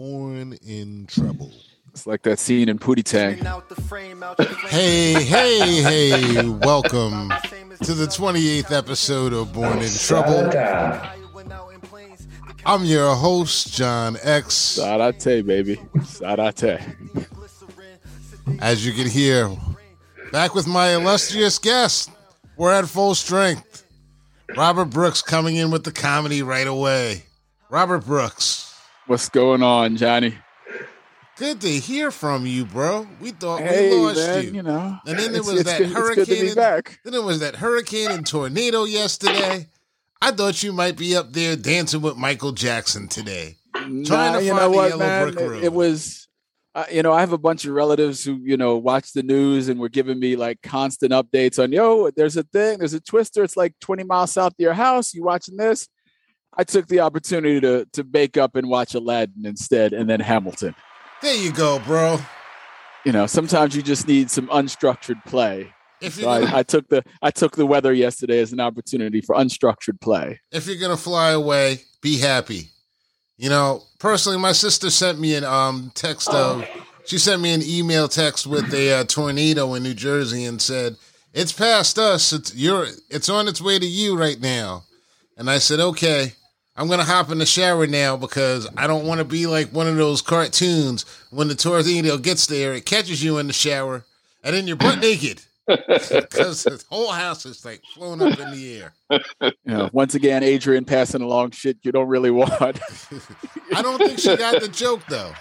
Born in Trouble. It's like that scene in Pootie Tang. Hey, hey, hey, welcome to the 28th episode of Born in Trouble. I'm your host, John X. Sarate, baby. Sarate. As you can hear, back with my illustrious guest. We're at full strength. Robert Brooks coming in with the comedy right away. Robert Brooks. What's going on, Johnny? Good to hear from you, bro. We thought Hey, we lost man, you. you know. And then there was it's that it's good to hurricane. and-. Then there was that hurricane and tornado yesterday. I thought you might be up there dancing with Michael Jackson today. Trying Nah, to you find know the what, yellow man? brick It- road. It, was, uh, you know, I have a bunch of relatives who, you know, watch the news and were giving me like constant updates on, yo, there's a thing, there's a twister. It's like 20 miles south of your house. You watching this? I took the opportunity to to bake up and watch Aladdin instead, and then Hamilton. There you go, bro. You know, sometimes you just need some unstructured play. If So gonna, I, I took the I took the weather yesterday as an opportunity for unstructured play. if you're gonna fly away, be happy. You know, personally, my sister sent me an um text of. She sent me an email text with a uh, tornado in New Jersey and said, "It's past us. It's you're. It's on its way to you right now." And I said, "Okay." I'm gonna hop in the shower now because I don't want to be like one of those cartoons when the tornado gets there, it catches you in the shower, and then you're butt naked because the whole house is like flown up in the air. You know, once again, Adrian passing along shit you don't really want. I don't think she got the joke though.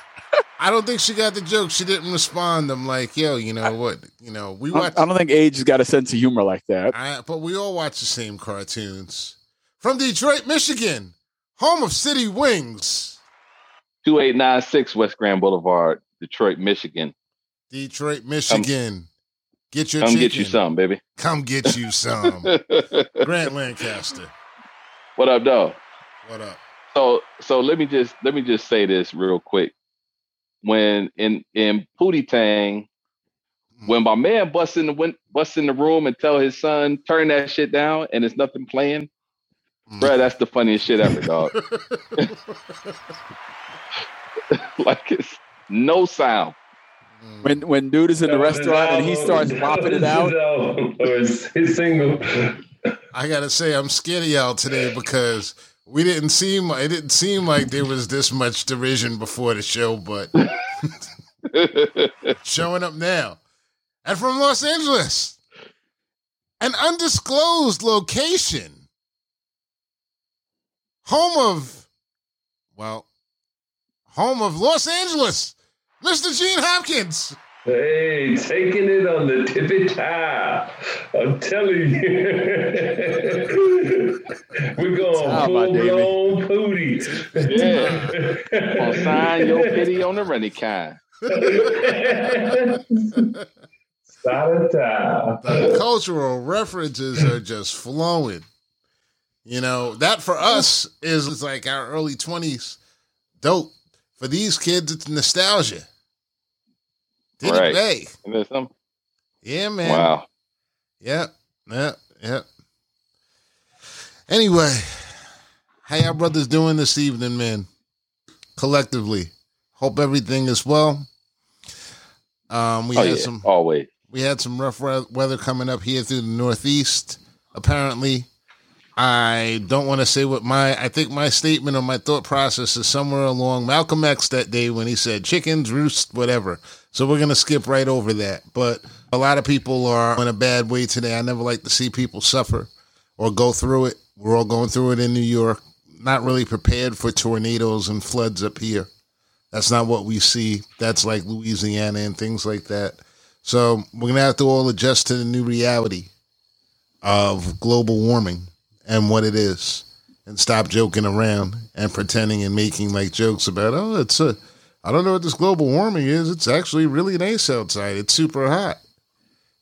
I don't think she got the joke. She didn't respond. I'm like, yo, you know what? You know, we watch, I don't think Age has got a sense of humor like that. I, but we all watch the same cartoons. From Detroit, Michigan, home of City Wings. 2896 West Grand Boulevard, Detroit, Michigan. Detroit, Michigan. get your Come chicken. get you some, baby. Come get you some. Grant Lancaster. what up, though? What up? So so let me just let me just say this real quick. When in in Pootie Tang, mm. when my man busts in the win- busts in the room and tell his son turn that shit down and it's nothing playing, Mm. bruh, that's the funniest shit ever, dog. like it's no sound. Mm. When when dude is in the restaurant and he starts mopping it out, Or his single. I gotta say, I'm scared of y'all today because we didn't seem it didn't seem like there was this much derision before the show, but showing up now. And from Los Angeles, an undisclosed location, home of, well, home of Los Angeles, Mr. Gene Hopkins. Hey, taking it on the tippy top. I'm telling you. We're going How about full blown pootie. Yeah. Gonna sign your pity on the running kind. Sada the cultural references are just flowing. You know, that for us is, like our early 20s dope. For these kids, it's nostalgia. Did Right. it pay? Some Yeah, man. wow. Yep. Yep. Yep. Anyway, how y'all brothers doing this evening, man? Collectively. Hope everything is well. Um, we Oh had yeah, some always. we had some rough we- weather coming up here through the northeast apparently i don't want to say what my i think my statement or my thought process is somewhere along malcolm x that day when he said chickens roost whatever. So we're to skip right over that. But a lot of people are in a bad way today. I never like to see people suffer or go through it. We're all going through it in new york. Not really prepared for tornadoes and floods up here. That's not what we see. That's like louisiana and things like that. So we're gonna have to all adjust to the new reality of global warming and what it is, and stop joking around and pretending and making like jokes about oh it's a I don't know what this global warming is. It's actually really nice outside. It's super hot.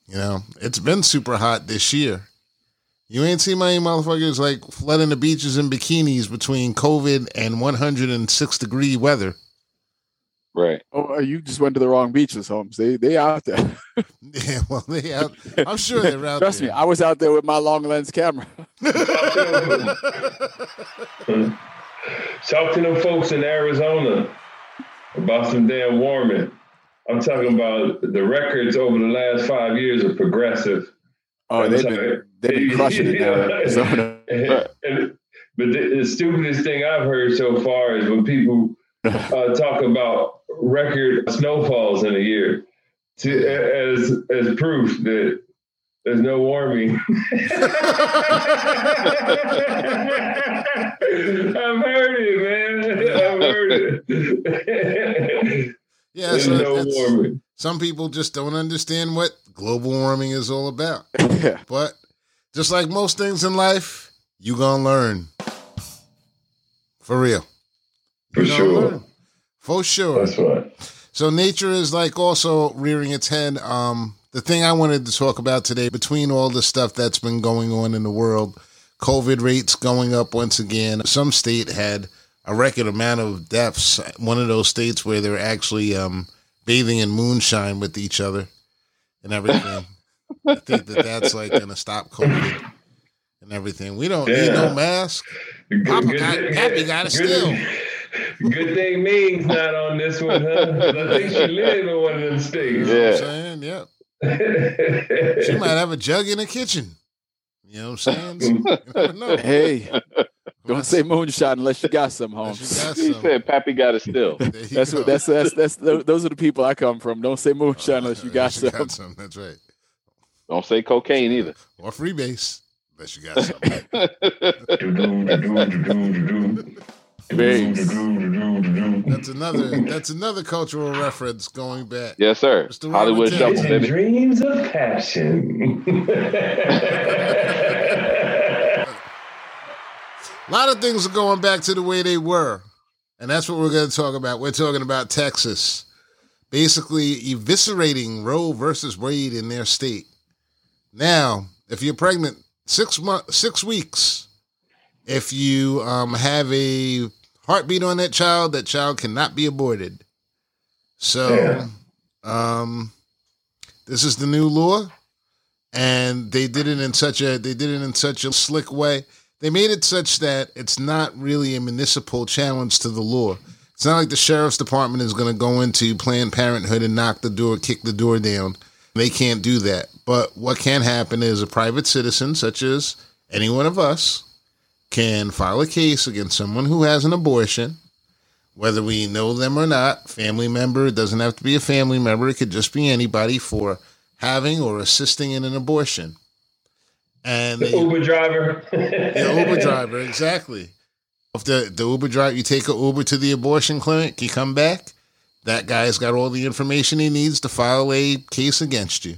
You know, it's been super hot this year. You ain't seen many motherfuckers like flooding the beaches in bikinis between COVID and 106 degree weather. Right. oh, uh, you just went to the wrong beaches, Holmes. They they out there. Yeah, well, they out, I'm sure they're out Trust there. me, I was out there with my long lens camera. Talk to them folks in Arizona. about some damn warming. I'm talking about the records over the last five years are progressive. Oh, they've sorry. been, they've been crushing it down in Arizona. And- and- but the, the stupidest thing I've heard so far is when people uh, talk about record snowfalls in a year to, as as proof that there's no warming. I've heard it, man. I've heard it. Yeah, there's so no warming. some people just don't understand what global warming is all about. yeah. But just like most things in life, you gonna learn. For real. For You gonna sure. For sure. That's right. So nature is like also rearing its head. Um, the thing I wanted to talk about today, between all the stuff that's been going on in the world, COVID rates going up once again. Some state had a record amount of deaths. One of those states where they're actually um, bathing in moonshine with each other and everything. I think that that's like going to stop COVID and everything. We don't need no mask. Good- Papa good- got- Pappy got it still. Good thing Ming's not on this one, huh? I think she live in one of them You states. know what Yeah. I'm saying? Yep. She might have a jug in the kitchen. You know what I'm saying? So, know. Hey, don't say moonshine unless you got some, Unless Holmes. got He some. said Pappy got it still. That's go. what that's that's that's tho- those are the people I come from. Don't say moonshine unless you got Unless some. That's right. Don't say cocaine either. Or freebase. Unless you got some. That's another. That's another cultural reference going back. yes, sir. Mr. Hollywood Robert Shuffle, baby. Dreams of passion. A lot of things are going back to the way they were, and that's what we're going to talk about. We're talking about Texas, basically eviscerating Roe versus Wade in their state. Now, if you're pregnant six months, six weeks, if you um, have a heartbeat on that child, that child cannot be aborted. So, Yeah. um, this is the new law, and they did it in such a they did it in such a slick way. They made it such that it's not really a municipal challenge to the law. It's not like the sheriff's department is going to go into Planned Parenthood and knock the door, kick the door down. They can't do that. But what can happen is a private citizen, such as any one of us, can file a case against someone who has an abortion, whether we know them or not. Family member, it doesn't have to be a family member, it could just be anybody for having or assisting in an abortion. And The they- Uber driver. the Uber driver, exactly. If the, the Uber driver, you take an Uber to the abortion clinic, you come back, that guy's got all the information he needs to file a case against you.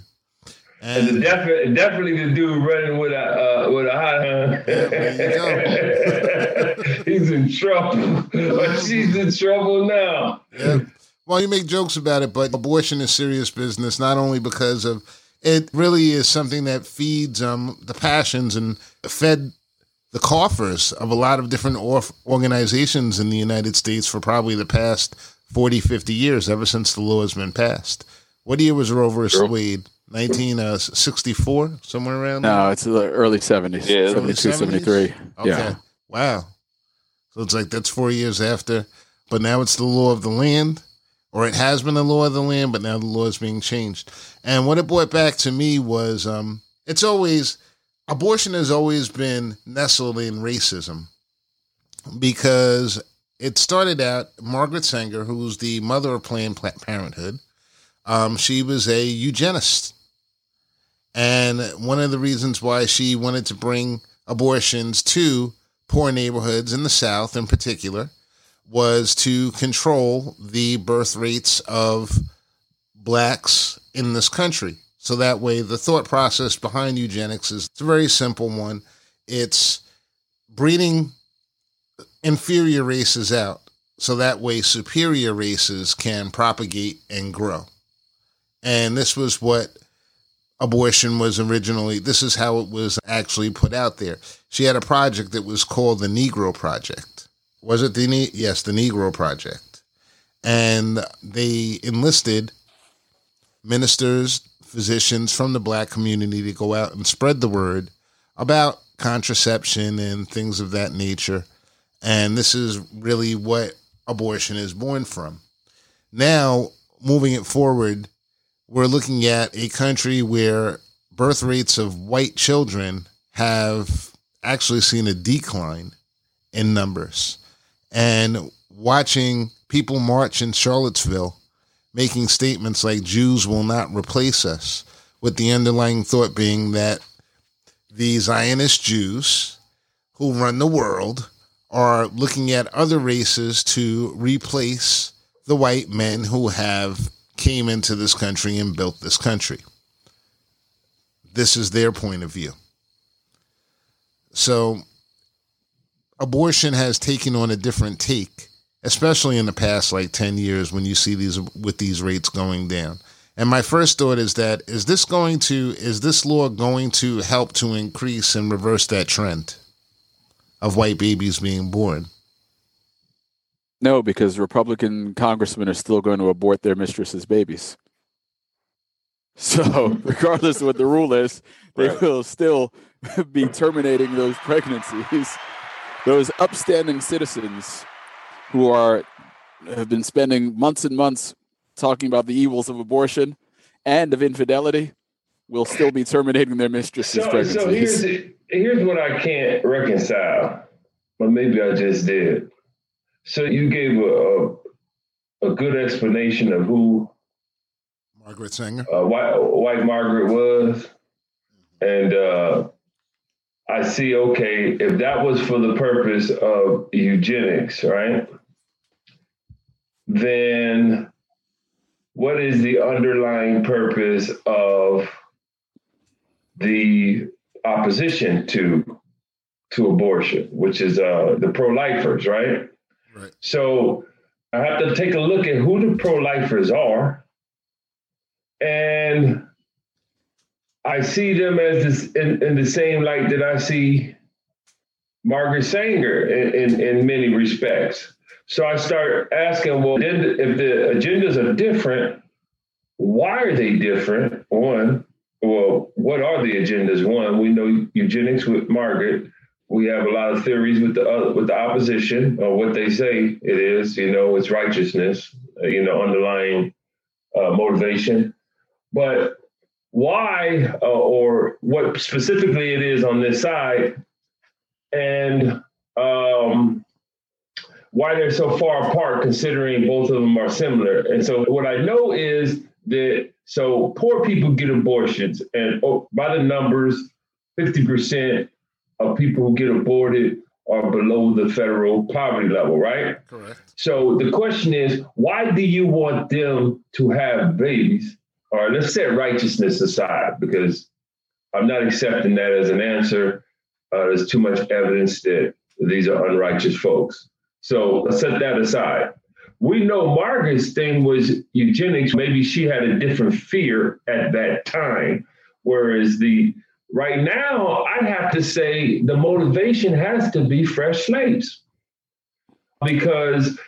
And And definitely, definitely the dude running with a with a hot hun. there He's in trouble. Or she's in trouble now. yeah. Well, you make jokes about it, but abortion is serious business, not only because of it really is something that feeds um, the passions and fed the coffers of a lot of different orf- organizations in the United States for probably the past 40, 50 years, ever since the law has been passed. What year was Roe versus Wade? 1964, somewhere around there? No, it's the early seventies. Yeah, it's Yeah, 72, 73. Okay. Yeah. Wow. So it's like that's four years after, but now it's the law of the land, or it has been the law of the land, but now the law is being changed. And what it brought back to me was um, it's always, abortion has always been nestled in racism because it started out, Margaret Sanger, who was the mother of Planned Parenthood, um, she was a eugenist. And one of the reasons why she wanted to bring abortions to poor neighborhoods in the South, in particular, was to control the birth rates of blacks in this country. So that way, the thought process behind eugenics is a very simple one. It's breeding inferior races out so that way superior races can propagate and grow. And this was what abortion was originally this is how it was actually put out there. She had a project that was called the negro project. Was it the ne- yes the negro project. And they enlisted ministers physicians from the black community to go out and spread the word about contraception and things of that nature. And this is really what abortion is born from. Now, moving it forward, we're looking at a country where birth rates of white children have actually seen a decline in numbers. And watching people march in Charlottesville making statements like Jews will not replace us, with the underlying thought being that the Zionist Jews who run the world are looking at other races to replace the white men who have came into this country and built this country. This is their point of view. So abortion has taken on a different take especially in the past like 10 years when you see these with these rates going down. And my first thought is that is this going to is this law going to help to increase and reverse that trend of white babies being born? No, because Republican congressmen are still going to abort their mistresses' babies. So, regardless of what the rule is, they right. will still be terminating those pregnancies. Those upstanding citizens who are have been spending months and months talking about the evils of abortion and of infidelity will still be terminating their mistresses' so, pregnancies. So here's, here's what I can't reconcile, but maybe I just did. So you gave a, a, a good explanation of who Margaret Sanger, uh, white, white Margaret was, and uh, I see. Okay, if that was for the purpose of eugenics, right? then what is the underlying purpose of the opposition to to abortion, which is uh, the pro-lifers, right? Right. So I have to take a look at who the pro-lifers are, and I see them as this, in, in the same light that I see Margaret Sanger in, in, in many respects. So I start asking, well, if the agendas are different, why are they different? One, well, what are the agendas? One, we know eugenics with Margaret. We have a lot of theories with the uh, with the opposition or what they say it is. You know, it's righteousness. Uh, you know, underlying uh, motivation. But why uh, or what specifically it is on this side, and um, why they're so far apart, considering both of them are similar. And so, what I know is that so poor people get abortions, and oh, by the numbers, 50% of people who get aborted are below the federal poverty level, right? Correct. So the question is, why do you want them to have babies? All right, let's set righteousness aside because I'm not accepting that as an answer. Uh, there's too much evidence that these are unrighteous folks. So let's set that aside. We know Margaret's thing was eugenics. Maybe she had a different fear at that time. Whereas the right now, I'd have to say the motivation has to be fresh slates. Because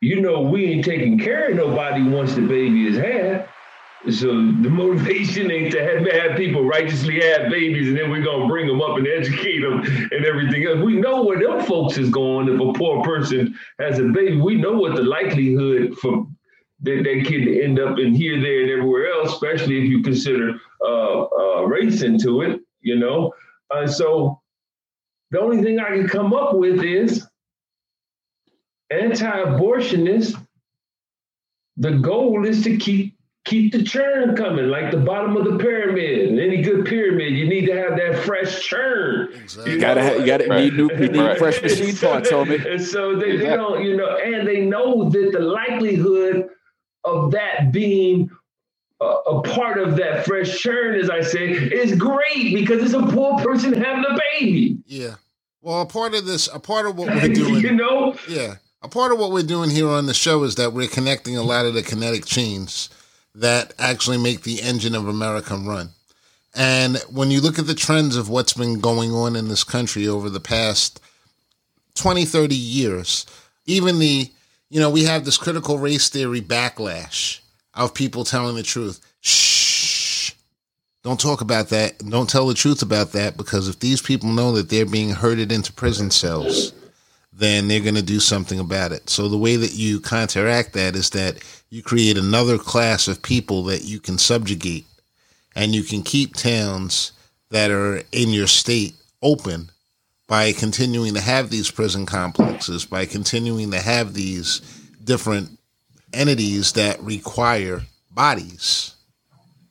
you know we ain't taking care of nobody once the baby is had. So the motivation ain't to have, have people righteously have babies and then we're gonna bring them up and educate them and everything else. We know where them folks is going. If a poor person has a baby, we know what the likelihood for that, that kid to end up in here, there, and everywhere else, especially if you consider uh, uh, race into it, you know. And so the only thing I can come up with is anti-abortionists. The goal is to keep keep the churn coming, like the bottom of the pyramid. And any good pyramid, you need to have that fresh churn. Exactly. You, gotta, have, you gotta right. need new, you need right. fresh machine parts, homie. And so they, exactly. they don't, you know, and they know that the likelihood of that being a, part of that fresh churn, as I say, is great because it's a poor person having a baby. Yeah. Well, a part of this, a part of what we're doing, you know, yeah, a part of what we're doing here on the show is that we're connecting a lot of the kinetic chains that actually make the engine of America run. And when you look at the trends of what's been going on in this country over the past 20, 30 years, even the, you know, we have this critical race theory backlash of people telling the truth. Shh. Don't talk about that. Don't tell the truth about that because if these people know that they're being herded into prison cells, then they're going to do something about it. So the way that you counteract that is that you create another class of people that you can subjugate and you can keep towns that are in your state open by continuing to have these prison complexes, by continuing to have these different entities that require bodies,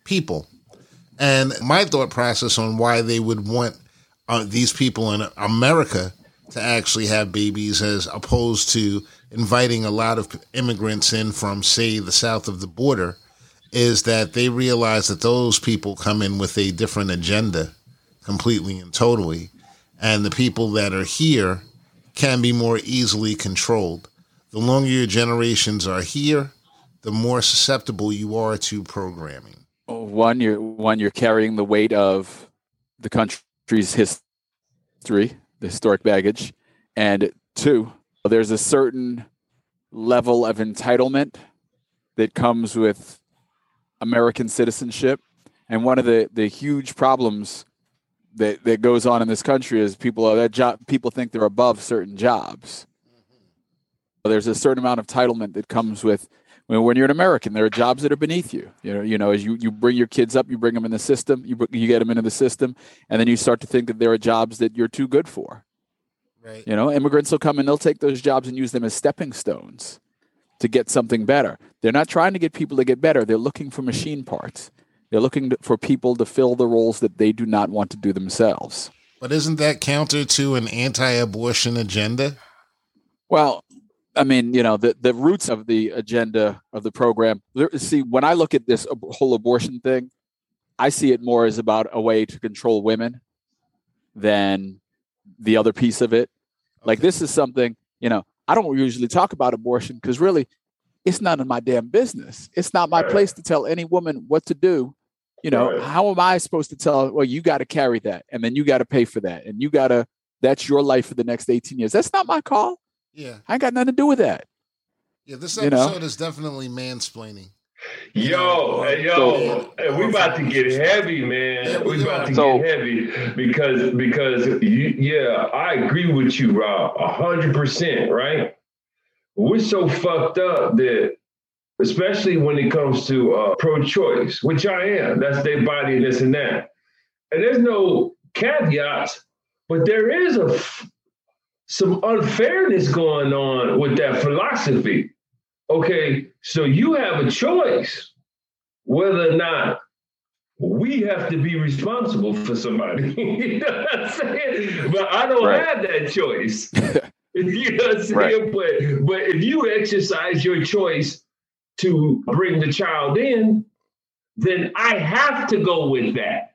people. And my thought process on why they would want uh, these people in America to actually have babies as opposed to inviting a lot of immigrants in from, say, the south of the border is that they realize that those people come in with a different agenda completely and totally. And the people that are here can be more easily controlled. The longer your generations are here, the more susceptible you are to programming. One, you're one, you're carrying the weight of the country's history, the historic baggage, and two, there's a certain level of entitlement that comes with American citizenship. And one of the, the huge problems that, that goes on in this country is people are that job people think they're above certain jobs. There's a certain amount of entitlement that comes with when, when you're an American. There are jobs that are beneath you. You know, you know, as you, you bring your kids up, you bring them in the system, you you get them into the system, and then you start to think that there are jobs that you're too good for. Right. You know, immigrants will come and they'll take those jobs and use them as stepping stones to get something better. They're not trying to get people to get better. They're looking for machine parts. They're looking for people to fill the roles that they do not want to do themselves. But isn't that counter to an anti-abortion agenda? Well, I mean, you know, the, the roots of the agenda of the program. See, when I look at this whole abortion thing, I see it more as about a way to control women than the other piece of it. Like this is something, you know, I don't usually talk about abortion because really it's none of my damn business. It's not my place to tell any woman what to do. You know, right. how am I supposed to tell, well, you got to carry that and then you got to pay for that and you got to, that's your life for the next 18 years. That's not my call. Yeah. I ain't got nothing to do with that. Yeah, this episode you know? is definitely mansplaining. Yo, hey, yo, so, we about to get heavy, man. Yeah, we, about to so, get heavy because because you, yeah, I agree with you, Rob, a hundred percent, right? We're so fucked up that, especially when it comes to uh, pro-choice, which I am. That's their body, and this and that. And there's no caveats, but there is a f- some unfairness going on with that philosophy Okay, so you have a choice whether or not we have to be responsible for somebody. you know what I'm saying? But I don't right. have that choice. you know what I'm saying? Right. But but if you exercise your choice to bring the child in, then I have to go with that.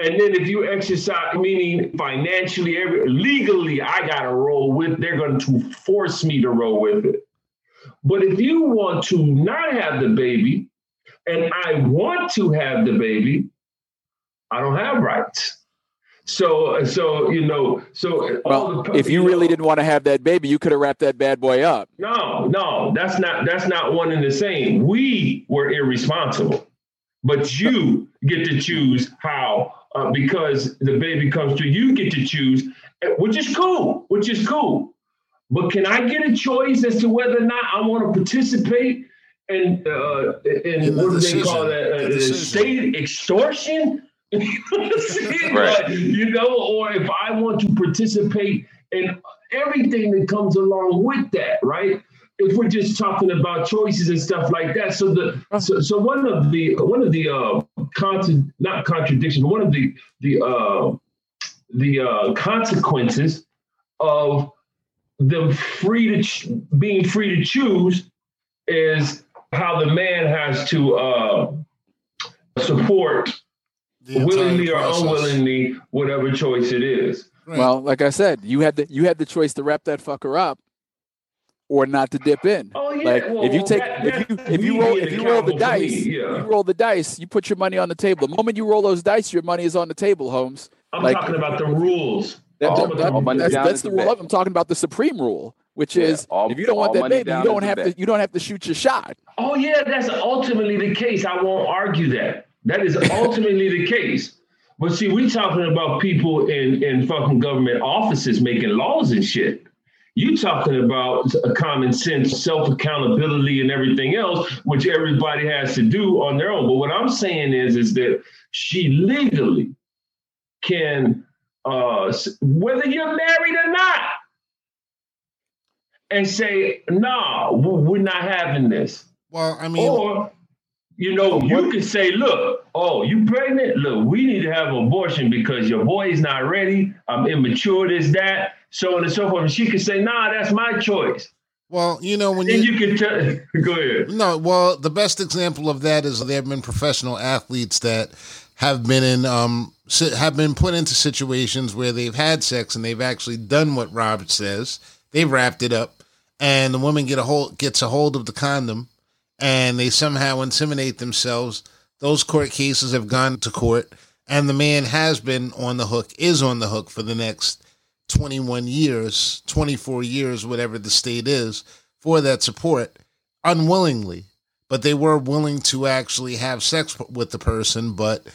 And then if you exercise, meaning financially, every, legally, I got to roll with. They're going to force me to roll with it. But if you want to not have the baby, and I want to have the baby, I don't have rights. So, so you know, so well, the, if you, you really know, didn't want to have that baby, you could have wrapped that bad boy up. No, no, that's not that's not one and the same. We were irresponsible, but you get to choose how uh, because the baby comes to you get to choose, which is cool, which is cool. But can I get a choice as to whether or not I want to participate in, uh, in, in what do they call that? Uh, state extortion? right. you know, or if I want to participate in everything that comes along with that, right? If we're just talking about choices and stuff like that, so the so, so one of the one of the uh, contra- not contradictions, one of the the uh, the uh, consequences of them free to ch- being free to choose is how the man has to uh, support willingly or unwillingly whatever choice it is. Right. Well, like I said, you had the you had the choice to wrap that fucker up or not to dip in. Oh yeah. Like well, if you take that, if you if you roll if you roll the dice, me, yeah. you roll the dice, you put your money on the table. The moment you roll those dice, your money is on the table, Holmes. I'm like, talking about the rules. That, that, that, that's, that's the rule. Of, I'm talking about the supreme rule, which yeah, is all, if you don't want that baby, you don't have to. You don't have to shoot your shot. Oh yeah, that's ultimately the case. I won't argue that. That is ultimately the case. But see, we talking about people in in fucking government offices making laws and shit. You talking about a common sense, self accountability, and everything else, which everybody has to do on their own. But what I'm saying is, is that she legally can, uh, whether you're married or not, and say, "No, nah, we're not having this." Well, I mean, or you know, you can say, "Look, oh, you pregnant? Look, we need to have an abortion because your boy is not ready. I'm immature. This, that, so on and so forth." And she can say, "Nah, that's my choice." Well, you know when then you, you can tell. Go ahead. No, well, the best example of that is there have been professional athletes that have been in um have been put into situations where they've had sex and they've actually done what Robert says. They've wrapped it up, and the woman get a hold gets a hold of the condom, and they somehow inseminate themselves. Those court cases have gone to court, and the man has been on the hook, is on the hook for the next 21 years, 24 years, whatever the state is, for that support unwillingly. But they were willing to actually have sex with the person, but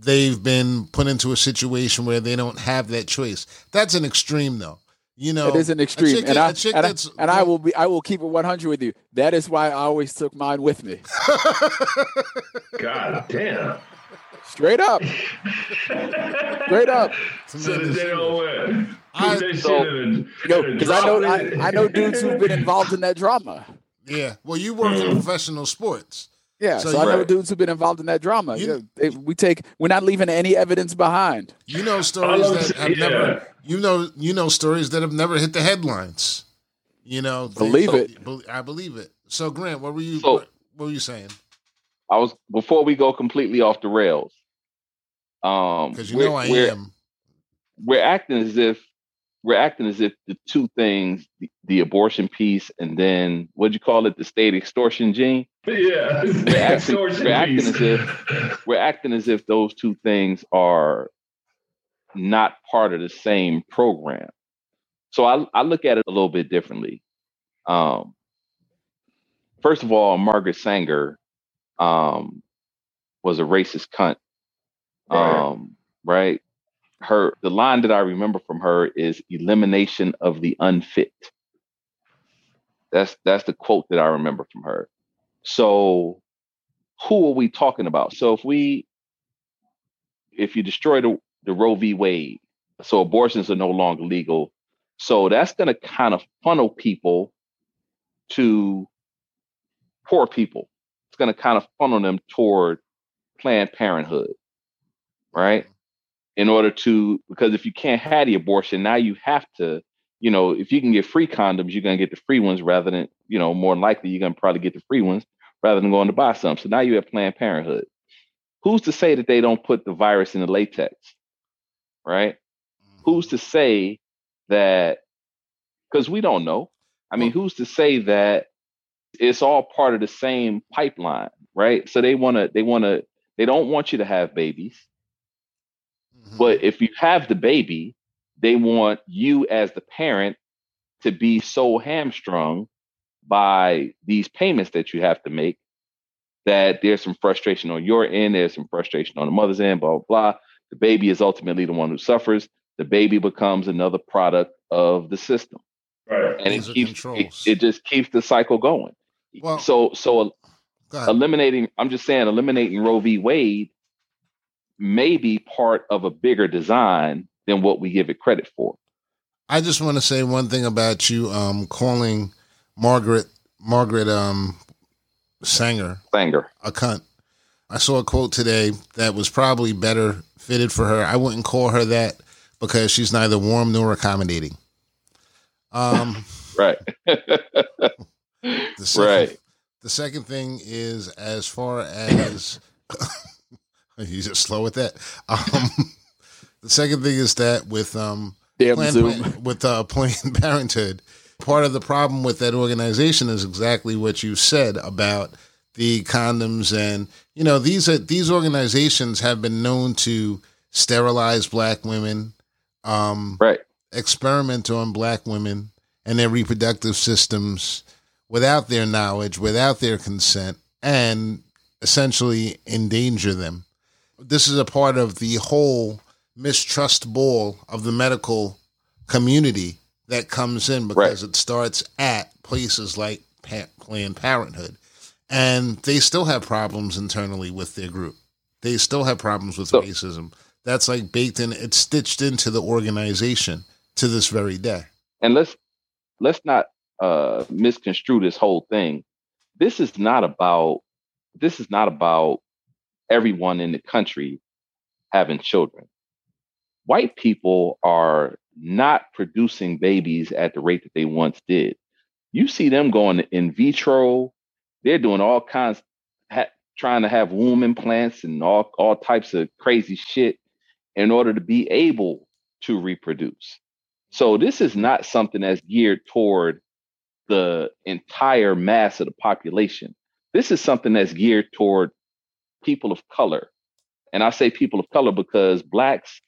they've been put into a situation where they don't have that choice. That's an extreme, though. You know, it is an extreme, chick, and, I, and, I, and I will be. I will keep it one hundred with you. That is why I always took mine with me. God damn. Straight up. Straight up. So that they don't I, because I know I, I know dudes who've been involved in that drama. Yeah. Well, you work in professional sports. Yeah, so, so I know right. dudes who've been involved in that drama. You, yeah, we take we're not leaving any evidence behind. You know stories that have yeah. never you know you know stories that have never hit the headlines. You know, believe it. I believe it. So Grant, what were you so, what, what were you saying? I was before we go completely off the rails. Um, because you know I am. We're acting as if we're acting as if the two things, the, the abortion piece, and then what'd you call it, the state extortion gene? Yeah, we're acting, we're acting as if we're acting as if those two things are not part of the same program. So I, I look at it a little bit differently. Um, first of all, Margaret Sanger um, was a racist cunt um, right. Her the line that I remember from her is elimination of the unfit. That's that's the quote that I remember from her. So who are we talking about? So if we if you destroy the, the Roe v. Wade, so abortions are no longer legal. So that's going to kind of funnel people to poor people. It's going to kind of funnel them toward Planned Parenthood right? In order to, because if you can't have the abortion, now you have to, you know, if you can get free condoms, you're gonna get the free ones rather than, you know, more likely you're gonna probably get the free ones rather than going to buy some. So now you have Planned Parenthood. Who's to say that they don't put the virus in the latex? Right? Mm-hmm. Who's to say that because we don't know. I mean, who's to say that it's all part of the same pipeline, right? So they want to, they want to, they don't want you to have babies. Mm-hmm. But if you have the baby, they want you as the parent to be so hamstrung by these payments that you have to make that there's some frustration on your end, there's some frustration on the mother's end, blah, blah, blah. The baby is ultimately the one who suffers. The baby becomes another product of the system. Right. And it keeps it, it, just keeps the cycle going. Well, so so eliminating I'm just saying eliminating Roe v. Wade may be part of a bigger design than what we give it credit for. I just want to say one thing about you um, calling Margaret Margaret um, Sanger Sanger a cunt. I saw a quote today that was probably better fitted for her. I wouldn't call her that because she's neither warm nor accommodating. Um, right. the second, right. The second thing is as far as You just slow with that. Um, the second thing is that with um, Planned, Zoom. with uh, Planned Parenthood, part of the problem with that organization is exactly what you said about the condoms and you know these are these organizations have been known to sterilize black women um, right experiment on black women and their reproductive systems without their knowledge without their consent and essentially endanger them this is a part of the whole mistrust ball of the medical community that comes in because right. it starts at places like Planned Parenthood. And they still have problems internally with their group. They still have problems with so, racism. That's like baked in, it's stitched into the organization to this very day. And let's let's not uh, misconstrue this whole thing. This is not about this is not about everyone in the country having children. White people are not producing babies at the rate that they once did. You see them going in vitro, they're doing all kinds, ha- trying to have womb implants and all, all types of crazy shit in order to be able to reproduce. So this is not something that's geared toward the entire mass of the population. This is something that's geared toward people of color. And I say people of color because blacks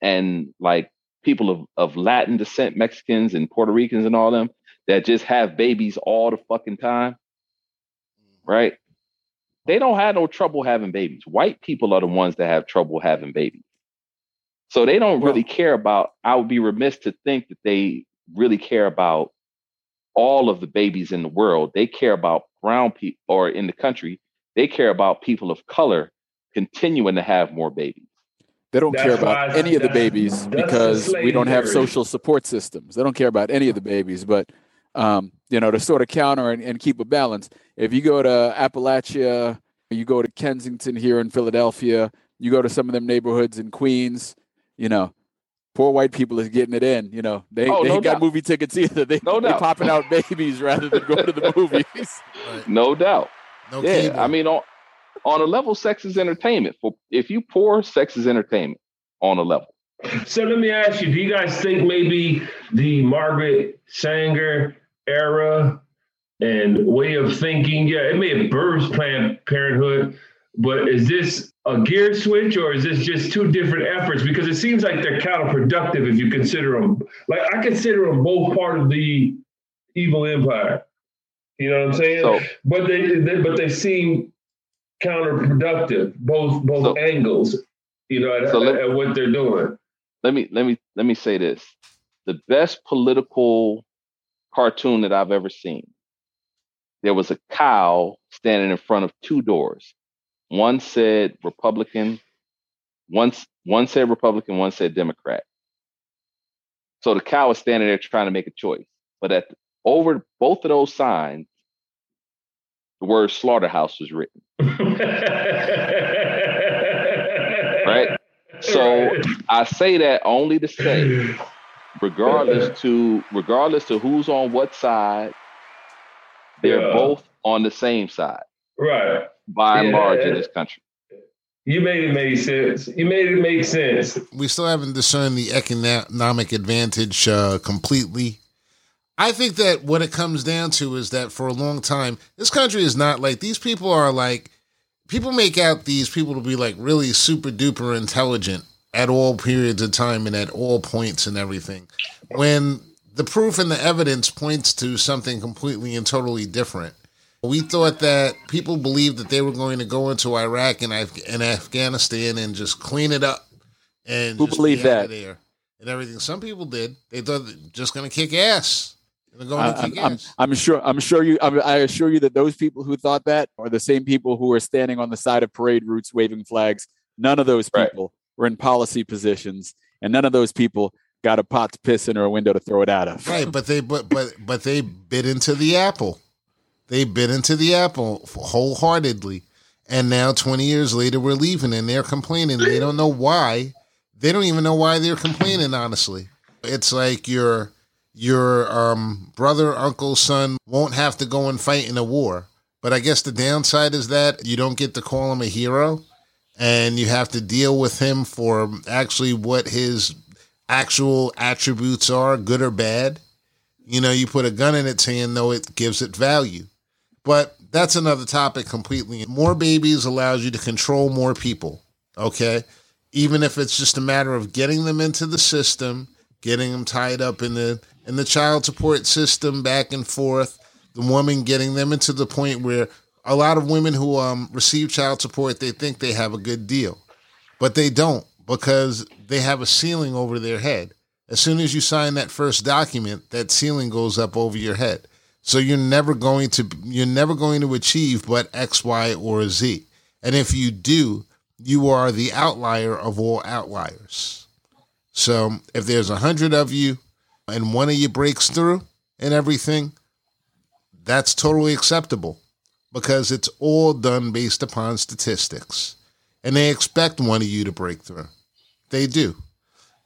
and like people of, of Latin descent, Mexicans and Puerto Ricans and all them that just have babies all the fucking time, mm-hmm. right? They don't have no trouble having babies. White people are the ones that have trouble having babies. So they don't really care about, I would be remiss to think that they really care about all of the babies in the world. They care about brown people or in the country, they care about people of color continuing to have more babies. They don't that's care about any of the babies because we don't have social support systems. They don't care about any of the babies, but um, you know, to sort of counter and, and keep a balance. If you go to Appalachia, you go to Kensington here in Philadelphia, you go to some of them neighborhoods in Queens, you know, poor white people is getting it in. You know, they, oh, they no ain't got movie tickets either. They no they popping out babies rather than going to the movies. Right. No doubt. No yeah, cable. I mean, on, on a level, sex is entertainment. For if you poor, sex is entertainment on a level. So let me ask you: Do you guys think maybe the Margaret Sanger era and way of thinking? Yeah, it may have birthed Planned Parenthood, but is this a gear switch or is this just two different efforts? Because it seems like they're counterproductive if you consider them. Like I consider them both part of the evil empire. You know what I'm saying? So, but they, they, but they seem counterproductive, both both so, angles. You know, at, so let, at what they're doing. Let me let me let me say this: the best political cartoon that I've ever seen. There was a cow standing in front of two doors. One said Republican, one, one said Republican, one said Democrat. So the cow was standing there trying to make a choice. But at over both of those signs, the word slaughterhouse was written. right? So I say that only to say, regardless to regardless to who's on what side, they're yeah. both on the same side. Right. By and yeah. large in this country. You made it make sense. You made it make sense. We still haven't discerned the economic advantage uh, completely I think that what it comes down to is that for a long time, this country is not like these people are like people make out these people to be like really super duper intelligent at all periods of time and at all points and everything. When the proof and the evidence points to something completely and totally different. We thought that people believed that they were going to go into Iraq and, Af- and Afghanistan and just clean it up and who believed that there and everything. Some people did. They thought just going to kick ass. I, I'm, I'm, sure. I'm sure you. I'm, i assure you that those people who thought that are the same people who are standing on the side of parade routes waving flags. None of those people right. were in policy positions, and none of those people got a pot to piss in or a window to throw it out of. Right, but they but but but they bit into the apple. They bit into the apple wholeheartedly, and now 20 years later, we're leaving, and they're complaining. They don't know why. They don't even know why they're complaining. Honestly, it's like you're your um, brother, uncle, son won't have to go and fight in a war. But I guess the downside is that you don't get to call him a hero and you have to deal with him for actually what his actual attributes are, good or bad. You know, you put a gun in its hand, though it gives it value. But that's another topic completely. More babies allows you to control more people, okay? Even if it's just a matter of getting them into the system, getting them tied up in the and the child support system back and forth, the woman getting them into the point where a lot of women who um, receive child support they think they have a good deal, but they don't because they have a ceiling over their head. As soon as you sign that first document, that ceiling goes up over your head. So you're never going to you're never going to achieve but X, Y, or Z. And if you do, you are the outlier of all outliers. So if there's a hundred of you and one of you breaks through and everything, that's totally acceptable because it's all done based upon statistics. And they expect one of you to break through. They do.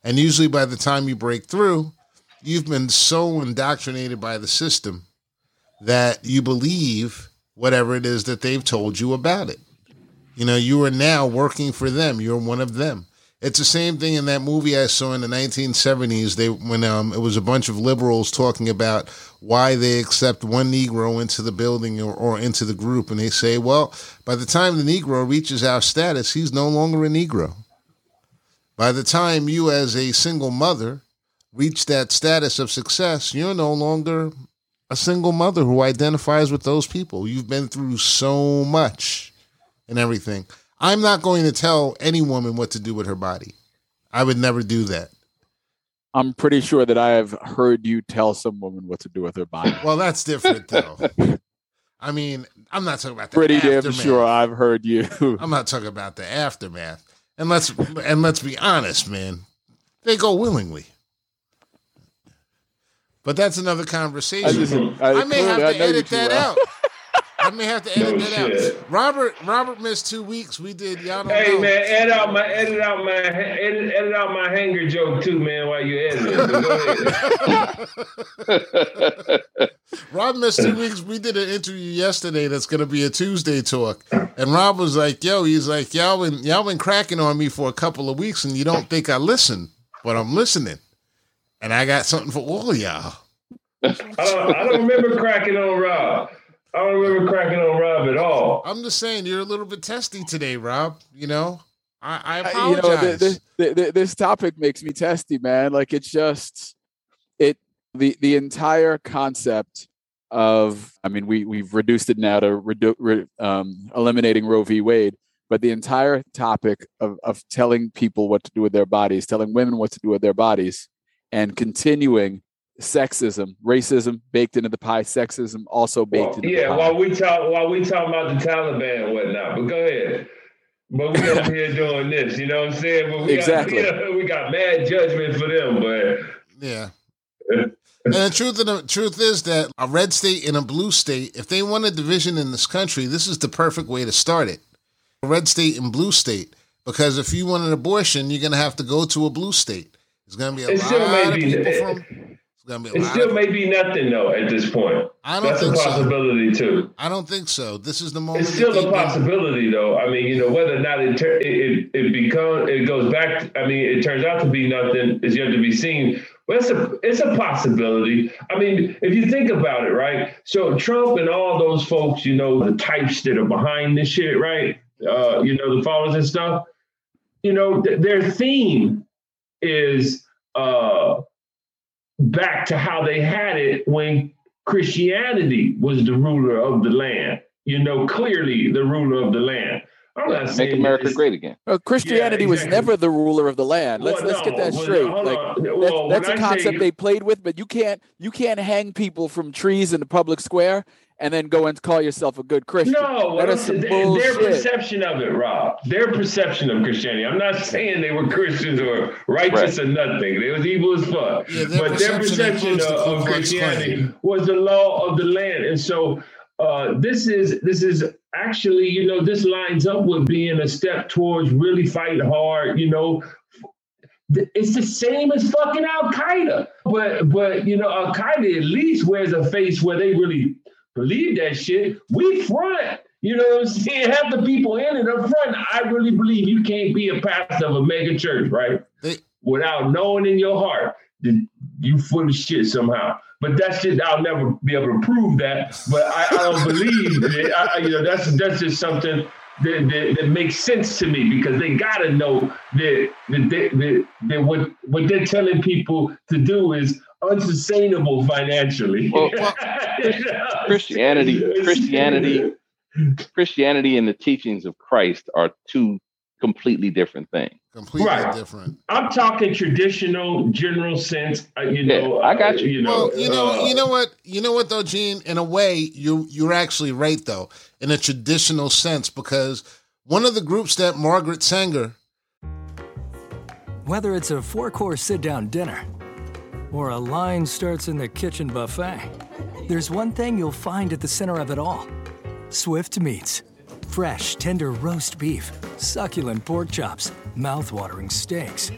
And usually by the time you break through, you've been so indoctrinated by the system that you believe whatever it is that they've told you about it. You know, you are now working for them. You're one of them. It's the same thing in that movie I saw in the 1970s. They when um, it was a bunch of liberals talking about why they accept one Negro into the building or, or into the group, and they say, well, by the time the Negro reaches our status, he's no longer a Negro. By the time you, as a single mother, reach that status of success, you're no longer a single mother who identifies with those people. You've been through so much and everything. I'm not going to tell any woman what to do with her body. I would never do that. I'm pretty sure that I have heard you tell some woman what to do with her body. Well, that's different though. I mean, I'm not talking about the pretty aftermath. damn sure I've heard you. I'm not talking about the aftermath. And let's and let's be honest, man. They go willingly. But that's another conversation. I, just, I, I may have to edit that well. out. I may have to edit No that shit. out. Robert Robert missed two weeks. We did y'all don't Hey know. man, edit out my edit out my edit, edit out my hanger joke too, man. While you edit it. Rob missed two weeks. We did an interview yesterday that's gonna be a Tuesday talk. And Rob was like, yo, he's like, y'all been y'all been cracking on me for a couple of weeks and you don't think I listen, but I'm listening. And I got something for all of y'all. I don't, I don't remember cracking on Rob. I don't remember cracking on Rob at all. I'm just saying you're a little bit testy today, Rob. You know? I, I I- you know, apologize. th- th- th- this topic makes me testy, man. Like it's just it the the entire concept of I mean, we we've reduced it now to redu- re- um, eliminating Roe v. Wade, but the entire topic of of telling people what to do with their bodies, telling women what to do with their bodies, and continuing sexism, racism baked into the pie, sexism also baked Well, into yeah, the pie. Yeah, while we talk while we talk about the Taliban and whatnot, but go ahead. But we over here doing this, you know what I'm saying? But we Exactly. Got, you know, we got mad judgment for them, but Yeah. and the truth of the truth is that a red state and a blue state, if they want a division in this country, this is the perfect way to start it. A red state and blue state. Because if you want an abortion, you're gonna have to go to a blue state. There's gonna be a It lot of people it- from it's gonna be a it still of, may be nothing though at this point. I don't That's a think so. possibility too. I don't think so. This is the moment. It's still a possibility, though. I mean, you know, whether or not it tur- it it, it becomes it goes back. I mean, it turns out to be nothing is yet to be seen. But it's a it's a possibility. I mean, if you think about it, right? So Trump and all those folks, you know, the types that are behind this shit, right? Uh, you know, the followers and stuff. You know, th- their theme is uh back to how they had it when Christianity was the ruler of the land. You know, clearly the ruler of the land. I'm not saying Make America it's- great again. Uh, Christianity was exactly. never the ruler of the land. Let's Well, let's get that well, straight. hold Like on. that's, that's a when I say- concept they played with, but you can't you can't hang people from trees in the public square and then go and call yourself a good Christian. No, that what is I'm some saying- their perception of it, Rob. Their perception of Christianity. I'm not saying they were Christians or righteous or nothing. They was evil as fuck. Yeah, their but their perception perception of, the of Christianity Klan. was the law of the land. And so uh, this is this is actually, you know, this lines up with being a step towards really fighting hard, you know, it's the same as fucking Al Qaeda. But but you know, Al Qaeda at least wears a face where they really believe that shit. We front. You know what I'm saying? Half the people in it up front. I really believe you can't be a pastor of a mega church, right? They- Without knowing in your heart that you full of shit somehow. But that shit, I'll never be able to prove that. But I, I don't believe that. I, you know, that's that's just something that, that, that makes sense to me because they gotta know that that, they, that, that what what they're telling people to do is unsustainable financially. Well, Christianity, Christianity, Christianity and the teachings of Christ are two completely different things. Completely Right. different. I'm talking traditional, general sense. Uh, you Yeah, know, I got uh, you. You know, Well, you know, uh, you know what, you know what though, Gene. In a way, you you're actually right though, in a traditional sense, because one of the groups that Margaret Sanger, Whether it's a four course sit down dinner or a line starts in the kitchen buffet, there's one thing you'll find at the center of it all Swift Meats. Fresh, tender roast beef, succulent pork chops, mouth-watering steaks.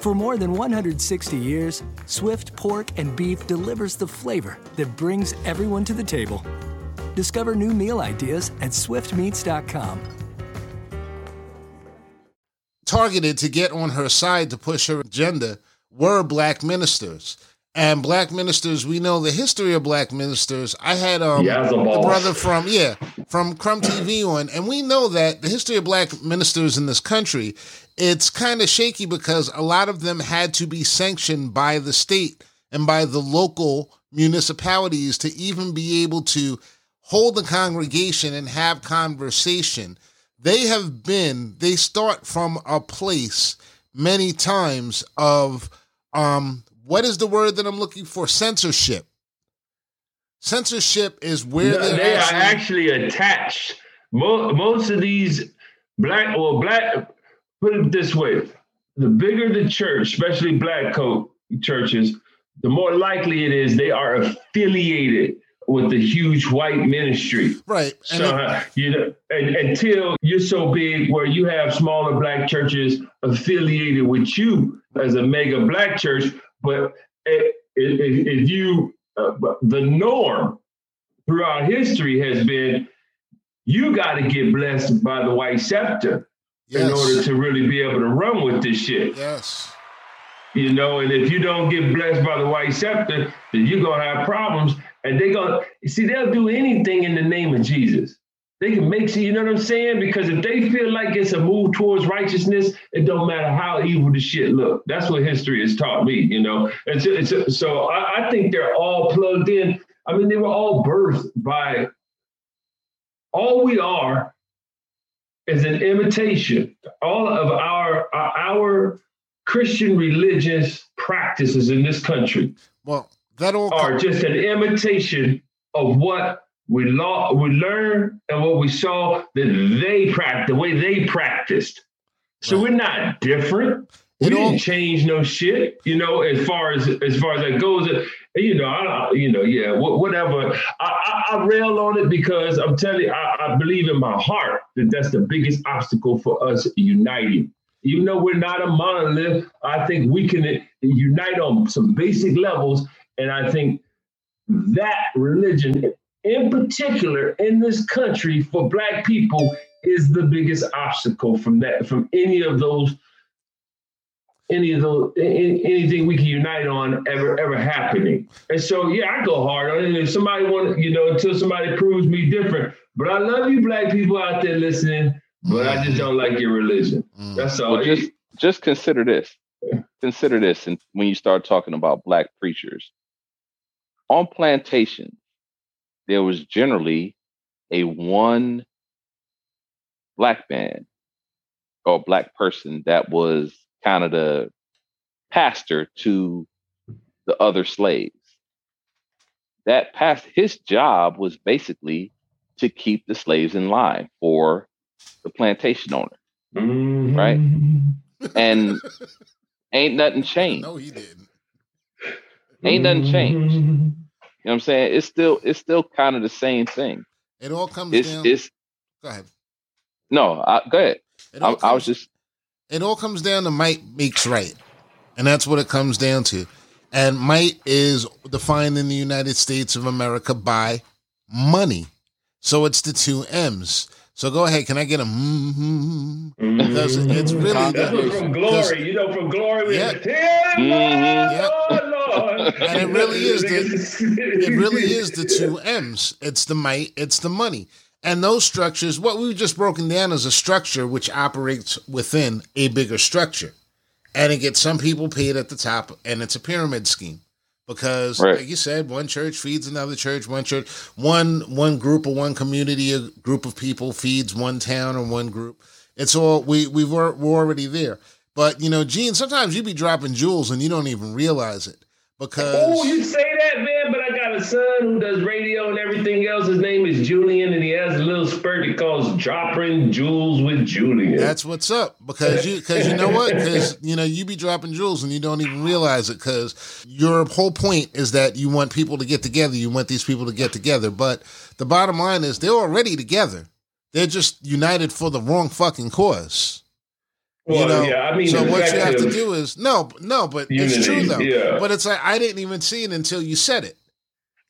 For more than 160 years, Swift Pork and Beef delivers the flavor that brings everyone to the table. Discover new meal ideas at swiftmeats.com. targeted to get on her side to push her agenda were black ministers. And black ministers, we know the history of black ministers. I had um Yazza the brother from yeah from Crumb TV on, and we know that the history of black ministers in this country, it's kind of shaky because a lot of them had to be sanctioned by the state and by the local municipalities to even be able to hold the congregation and have conversation they have been they start from a place many times of um what is the word that i'm looking for? Censorship. Censorship is where No, they're actually, are actually attached. Most, most of these black or black, put it this way: the bigger the church, especially black coat churches, the more likely it is they are affiliated with the huge white ministry. right and So it- you know, and, until you're so big where you have smaller black churches affiliated with you as a mega black church, but if, if, you, uh, the norm throughout history has been, you got to get blessed by the white scepter in order to really be able to run with this shit. yes You know, and if you don't get blessed by the white scepter, then you're gonna have problems. And they're gonna see they'll do anything in the name of Jesus. They can make sure, you know what I'm saying? Because if they feel like it's a move towards righteousness, it don't matter how evil the shit look. That's what history has taught me, you know. And so, it's, so I, I think they're all plugged in. I mean, they were all birthed by all we are is an imitation. All of our our Christian religious practices in this country well that all are just an imitation of what we law we learned and what we saw that they practice, the way they practiced. So Right. we're not different. We all- didn't change no shit, you know. As far as as far as that goes, you know, I, you know, yeah, wha- whatever. I, I, I rail on it because I'm telling you, I, I believe in my heart that that's the biggest obstacle for us uniting. Even though we're not a monolith, I think we can unite on some basic levels, and I think that religion, in particular, in this country for Black people, is the biggest obstacle from that from any of those any of those any, anything we can unite on ever ever happening. And so yeah, I go hard on it. And if somebody want you know until somebody proves me different. But I love you black people out there listening, but I just don't like your religion. Mm. That's all. Well, just just consider this. Consider this, and when you start talking about black preachers, on plantations, there was generally a one black man or black person that was kind of the pastor to the other slaves. That past his job was basically to keep the slaves in line for the plantation owner. Mhm. right? And ain't nothing changed. no he didn't Ain't nothing changed. You Mhm. know what I'm saying? It's still it's still kind of the same thing. it all comes It's down it's go ahead no, I, go ahead. I, all I was just it all comes down to might makes right. And that's what it comes down to. And might is defined in the United States of America by money. So it's the two M's. So go ahead. Can I get a mm-hmm? Because it's really That's the, from glory, you know, from glory. we Yeah. Tell Mhm. And it really is the- it really is the two M's. It's the might, it's the money. And those structures, what we've just broken down is a structure which operates within a bigger structure. And it gets some people paid at the top, and it's a pyramid scheme. Because, Right. like you said, one church feeds another church, one church, one one group or one community, a group of people feeds one town or one group. It's all we we've we're already there. But you know, Gene, sometimes you be dropping jewels and you don't even realize it because. Oh, you say that, man? But I got a son who does radio and everything else. His name is Julian, and he has a little spurt he calls dropping jewels with Julian. That's what's up because you because you know what because you know you be dropping jewels and you don't even realize it because your whole point is that you want people to get together. You want these people to get together, but the bottom line is they're already together. They're just united for the wrong fucking cause. Well, you know, yeah, I mean, so what you have to do is no, no, but Unity, it's true though. yeah. But it's like I didn't even see it until you said it.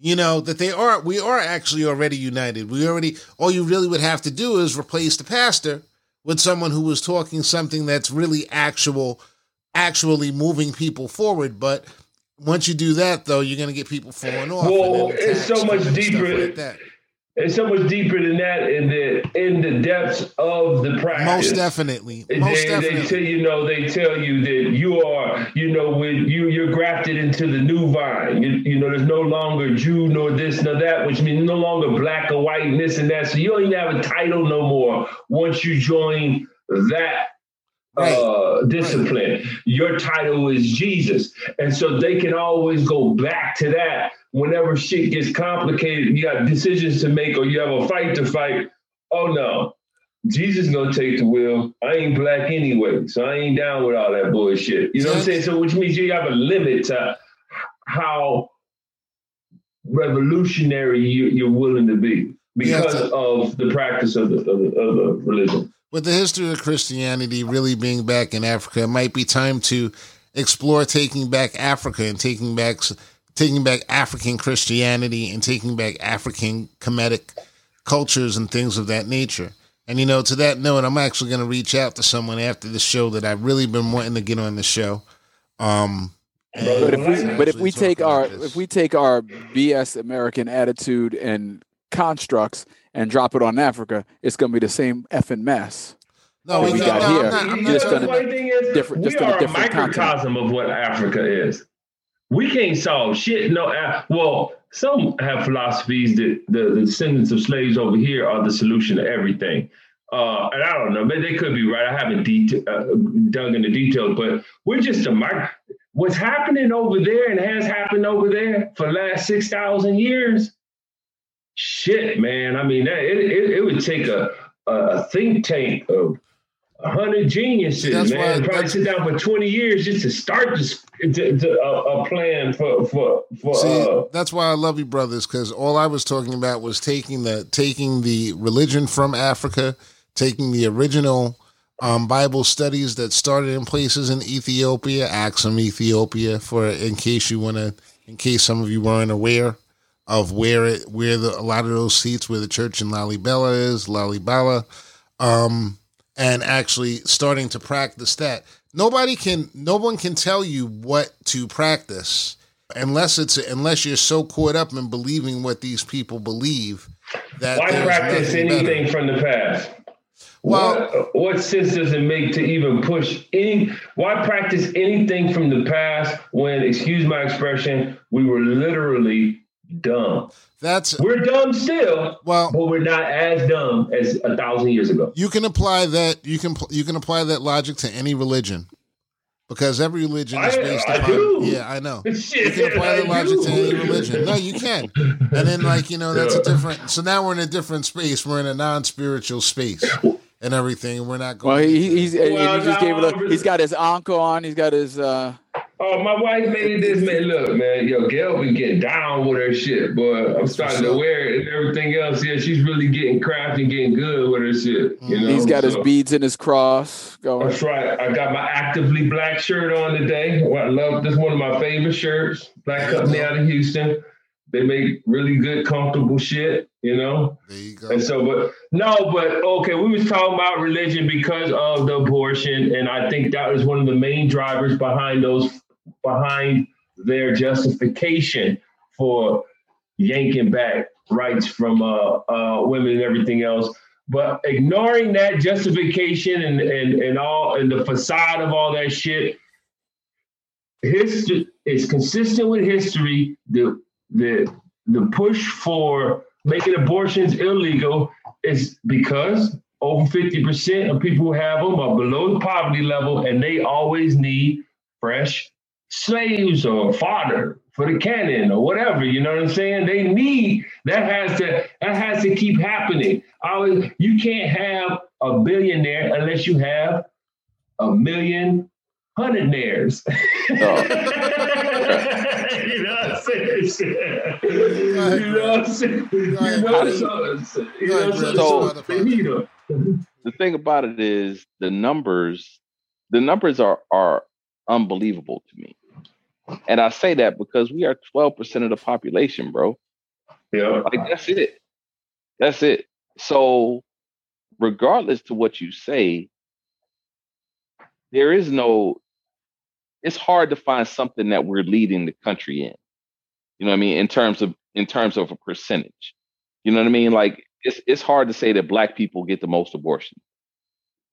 You know that they are, we are actually already united. We already, all you really would have to do is replace the pastor with someone who was talking something that's really actual, actually moving people forward. But once you do that, though, you're going to get people falling off. Well, it's so much deeper. Like that. It's so much deeper than that in the in the depths of the practice. Most definitely, They, most they definitely. tell you know they tell you that you are you know when you you're grafted into the new vine. You, you know there's no longer Jew nor this nor that which means no longer black or white and this and that. So you don't even have a title no more once you join that uh, discipline. Your title is Jesus. And so they can always go back to that whenever shit gets complicated you got decisions to make or you have a fight to fight oh no Jesus gonna take the wheel. I ain't black anyway, so I ain't down with all that bullshit. You know what I'm saying? So which means you have a limit to how revolutionary you, you're willing to be because Yeah, of the practice of the, of the of the religion. with the history of Christianity really being back in Africa, it might be time to explore taking back Africa and taking back taking back African Christianity and taking back African Kemetic cultures and things of that nature. And you know, to that note, I'm actually going to reach out to someone after the show that I've really been wanting to get on the show. Um, But if we but if we take our this. if we take our BS American attitude and constructs and drop it on Africa, it's gonna be the same effing mess. no, we we got no, here, I'm not, I'm You not just the gonna- gonna- funny thing is, different- we just in a are a different microcosm of what Africa is. We can't solve shit. No, uh, well, some have philosophies that the, descendants of slaves over here are the solution to everything. Uh, and I don't know, but they could be right. I haven't uh, dug into details, but we're just a mic. What's happening over there and has happened over there for the last six thousand years? Shit, man. I mean, that, it, it it would take a a think tank of hundred geniuses, That's man. why- Probably sit down for twenty years just to start this to, to, a, a plan for for for. See, uh, that's why I love you, brothers, because all I was talking about was taking the taking the religion from Africa, taking the original um, Bible studies that started in places in Ethiopia, Axum, Ethiopia, for in case you want to, in case some of you weren't aware of where it where the a lot of those seats where the church in Lalibela is, Lalibela, um, and actually starting to practice that. Nobody can, no one can tell you what to practice unless it's unless you're so caught up in believing what these people believe that why practice nothing better. anything from the past? Well- what, what sense does it make to even push any? Why practice anything from the past when, excuse my expression, we were literally dumb? That's We're dumb still, well. but we're not as dumb as a thousand years ago. You can apply that. You can you can apply that logic to any religion, because every religion is based I upon. do. Yeah, I know. You can apply the I logic do. to any religion. No, you can. And then, like you know, that's a different. So now we're in a different space. We're in a non-spiritual space and everything. We're not going. Well, he, he's Well, he just gave it. no, A, he's got his ankh on. He's got his. uh Oh, my wife made it this man. Look, man, yo, Gail been getting down with her shit, boy. I'm starting to wear it and everything else. Yeah, she's really getting crafty and getting good with her shit. You mm. know, He's got his beads in his cross going. That's right. I got my actively black shirt on today. Well, I love this. is One of my favorite shirts. Black company out of Houston. They make really good, comfortable shit. You know. There you go. And so, but no, but okay, we was talking about religion because of the abortion, and I think that was one of the main drivers behind those, behind their justification for yanking back rights from uh, uh, women and everything else. But ignoring that justification and and and all and the facade of all that shit, history is consistent with history. The the the push for making abortions illegal is because over 50% of people who have them are below the poverty level and they always need fresh slaves or fodder for the cannon or whatever. You know what I'm saying? They need that has to that has to keep happening. Always, you can't have a billionaire unless you have a million hundredaires. Oh. you know what I'm saying? you know what I'm saying? You know, so, you know, so, so the thing about it is the numbers, the numbers are are unbelievable to me. And I say that because we are 12% of the population, bro. Yeah. Like that's it. That's it. So regardless to what you say, there is no it's hard to find something that we're leading the country in. You know what I mean? In terms of in terms of a percentage. You know what I mean? Like it's it's hard to say that black people get the most abortions.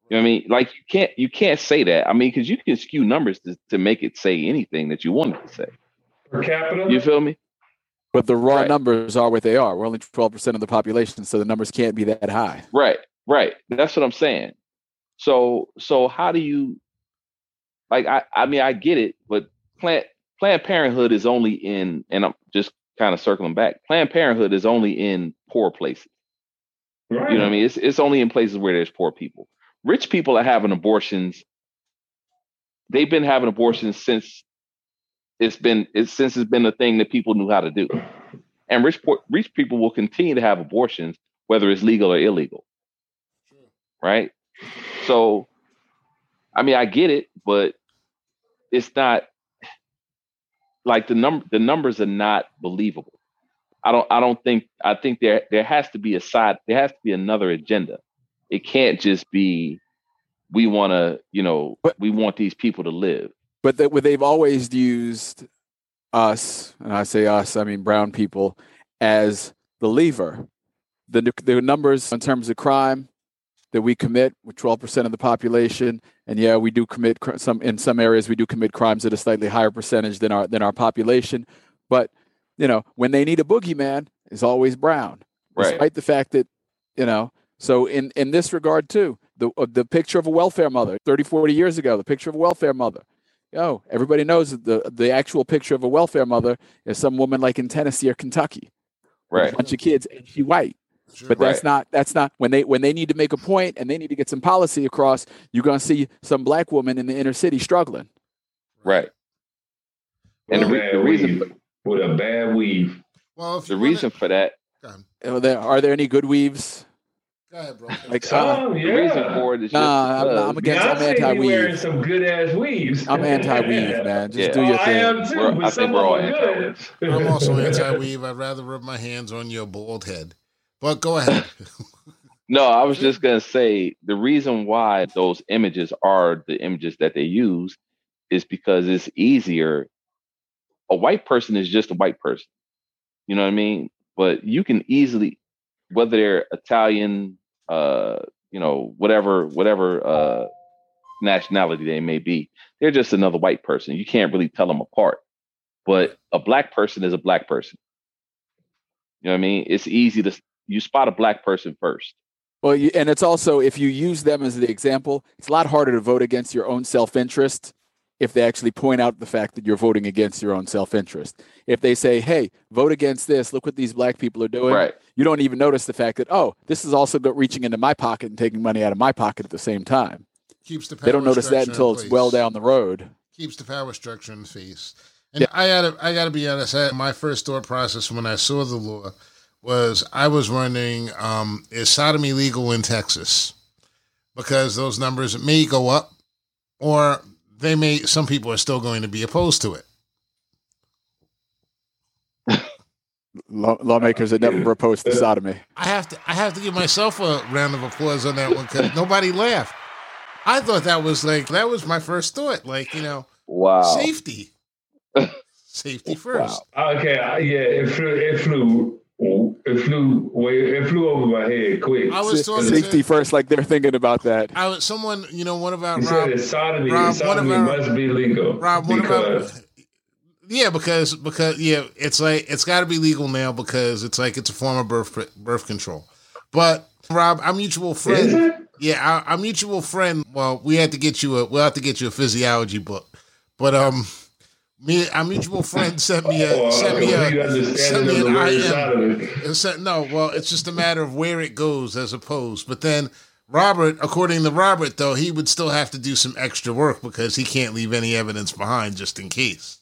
You know what I mean? Like you can't you can't say that. I mean, because you can skew numbers to, to make it say anything that you want it to say. Per capita. You feel me? But the raw right. numbers are what they are. We're only twelve percent of the population, so the numbers can't be that high. Right, right. That's what I'm saying. So so how do you like I I mean I get it, but Planned Planned Parenthood is only in and I'm just kind of circling back. Planned Parenthood is only in poor places. Right. You know what I mean? It's it's only in places where there's poor people rich people are having abortions. They've been having abortions since it's been it's, since it's been a thing that people knew how to do. And rich rich people will continue to have abortions whether it's legal or illegal. Right? So I mean I get it, but it's not like the number the numbers are not believable. I don't I don't think I think there there has to be a side there has to be another agenda it can't just be we want to, you know, but, we want these people to live. But that they've always used us, and I say us, I mean brown people, as the lever. The the numbers in terms of crime that we commit with 12% of the population, and yeah, we do commit some in some areas we do commit crimes at a slightly higher percentage than our than our population, but you know when they need a boogeyman, is always brown, right. despite the fact that you know so in, in this regard too, the, uh, the picture of a welfare mother 30, 40 years ago, the picture of a welfare mother. Oh, everybody knows the, the actual picture of a welfare mother is some woman like in Tennessee or Kentucky. Right. A bunch of kids and she white. Sure. But that's right. not that's not when they when they need to make a point and they need to get some policy across, you're gonna see some black woman in the inner city struggling. Right. And the, the, reason weave. with a bad weave. Well, the reason to, for that. Are there, are there any good weaves? Go ahead, bro. Like, oh, yeah. The reason for it is nah, I'm, I'm, against. I'm anti-weave. Wearing some good ass weaves. I'm anti-weave, man. Just yeah. do your oh, thing. I am too. We're, I think we're all anti I'm also anti-weave. I'd rather rub my hands on your bald head. But go ahead. no, I was just gonna say the reason why those images are the images that they use is because it's easier. A white person is just a white person. You know what I mean? But you can easily, whether they're Italian, uh, you know, whatever whatever uh, nationality they may be. They're just another white person. You can't really tell them apart. But a black person is a black person. You know what I mean? It's easy to you spot a black person first. Well, and it's also if you use them as the example, it's a lot harder to vote against your own self-interest if they actually point out the fact that you're voting against your own self-interest. If they say, "Hey, vote against this. Look what these black people are doing." Right. You don't even notice the fact that, "Oh, this is also reaching into my pocket and taking money out of my pocket at the same time." Keeps the They don't notice that until it's well down the road. Keeps the power structure in face. And yeah. I gotta, I gotta be honest. I, my first thought process when I saw the law was I was wondering, um, is sodomy legal in Texas? Because those numbers may go up, or they may some people are still going to be opposed to it. Law, lawmakers that never opposed to sodomy. I have to I have to give myself a round of applause on that one because nobody laughed. I thought that was like that was my first thought. Like you know, wow, safety, safety first. Wow. Okay, uh, yeah, it flew, it flew it flew way. It flew over my head quick. I was talking safety to, first, like they're thinking about that. I was someone, you know, one of our he Rob, said sodomy, Rob, sodomy one of our, must be legal. Rob, one because. of our, yeah, because because yeah, it's like it's got to be legal now because it's like it's a form of birth birth control. But Rob, our mutual Is friend. it? Yeah, our, our mutual friend. Well, we had to get you a. We'll have to get you a physiology book, but um, me, our mutual friend sent me a Oh, sent me a sent me an word IM. side of it. It said, no, well, it's just a matter of where it goes as opposed. But then Robert, according to Robert, though, he would still have to do some extra work because he can't leave any evidence behind just in case.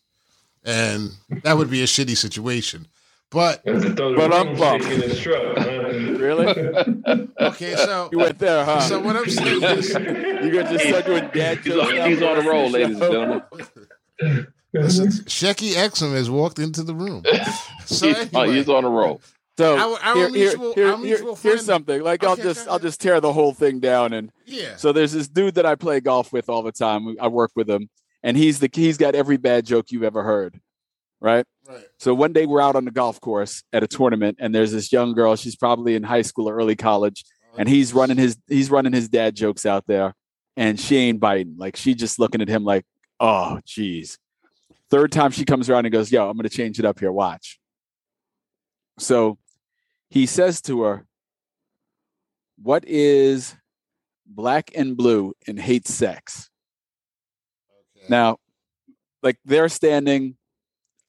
And that would be a shitty situation. But That's to throw the But I'm broomstick bummed. in his truck. Really? okay, so You went there, huh? so what I'm saying is you got to just start doing dad He's on, he's on the a roll, rest of the ladies and gentlemen. Listen, Shecky Exum has walked into the room. So He's, uh, anyway, he's on a roll. So Our- our here, here- mutual- here- our here- mutual here's something. Like I'll just I'll just tear the whole thing down. And yeah. so there's this dude that I play golf with all the time. I work with him, and he's the he's got every bad joke you've ever heard, right? Right. So one day we're out on the golf course at a tournament, and there's this young girl. She's probably in high school or early college, oh, and he's running his he's running his dad jokes out there, and she ain't biting. Like she just looking at him like, oh, geez. Third time she comes around and goes, yo, I'm gonna change it up here. Watch. So he says to her, What is black and blue and hate sex? Okay. Now, like they're standing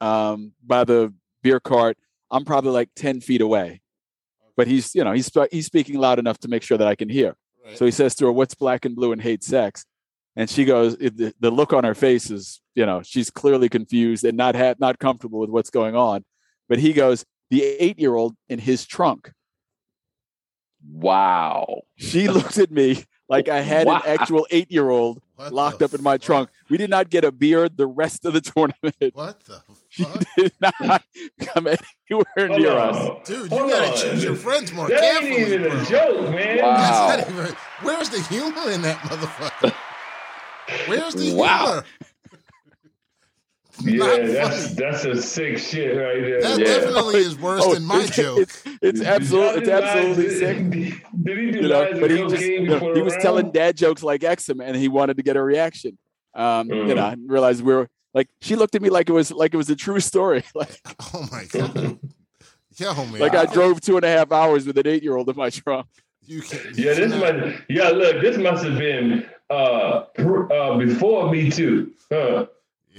um, by the beer cart. I'm probably like 10 feet away, but he's, you know, he's, he's speaking loud enough to make sure that I can hear. Right. So he says to her, What's black and blue and hate sex? And she goes, it, the, the look on her face is, you know, she's clearly confused and not ha- not comfortable with what's going on. But he goes, the eight year old in his trunk. Wow. She looked at me like I had Wow. an actual eight year old locked up in my fuck? trunk. We did not get a beer the rest of the tournament. What the She fuck? did not come anywhere Hold near on. us. Dude, you Hold gotta on. choose your friends more That carefully. ain't even bro. a joke, man. Wow. That's not even, where's the humor in that motherfucker? Where's the Wow. humor? Yeah, that's funny. that's a sick shit right there. That Yeah. definitely is worse Oh, than my it's, joke. It's, it's absolutely, it's absolutely sick. Did he do You know, but he just, you know, he was round? telling dad jokes like Exum, and he wanted to get a reaction. Um, You Mm. know, I realized we were like she looked at me like it was like it was a true story. Like Oh my god. Yo, man. like I drove two and a half hours with an eight year old in my trunk. You can Yeah, this must. Yeah, look, this must have been uh, pr- uh before Me Too. Huh?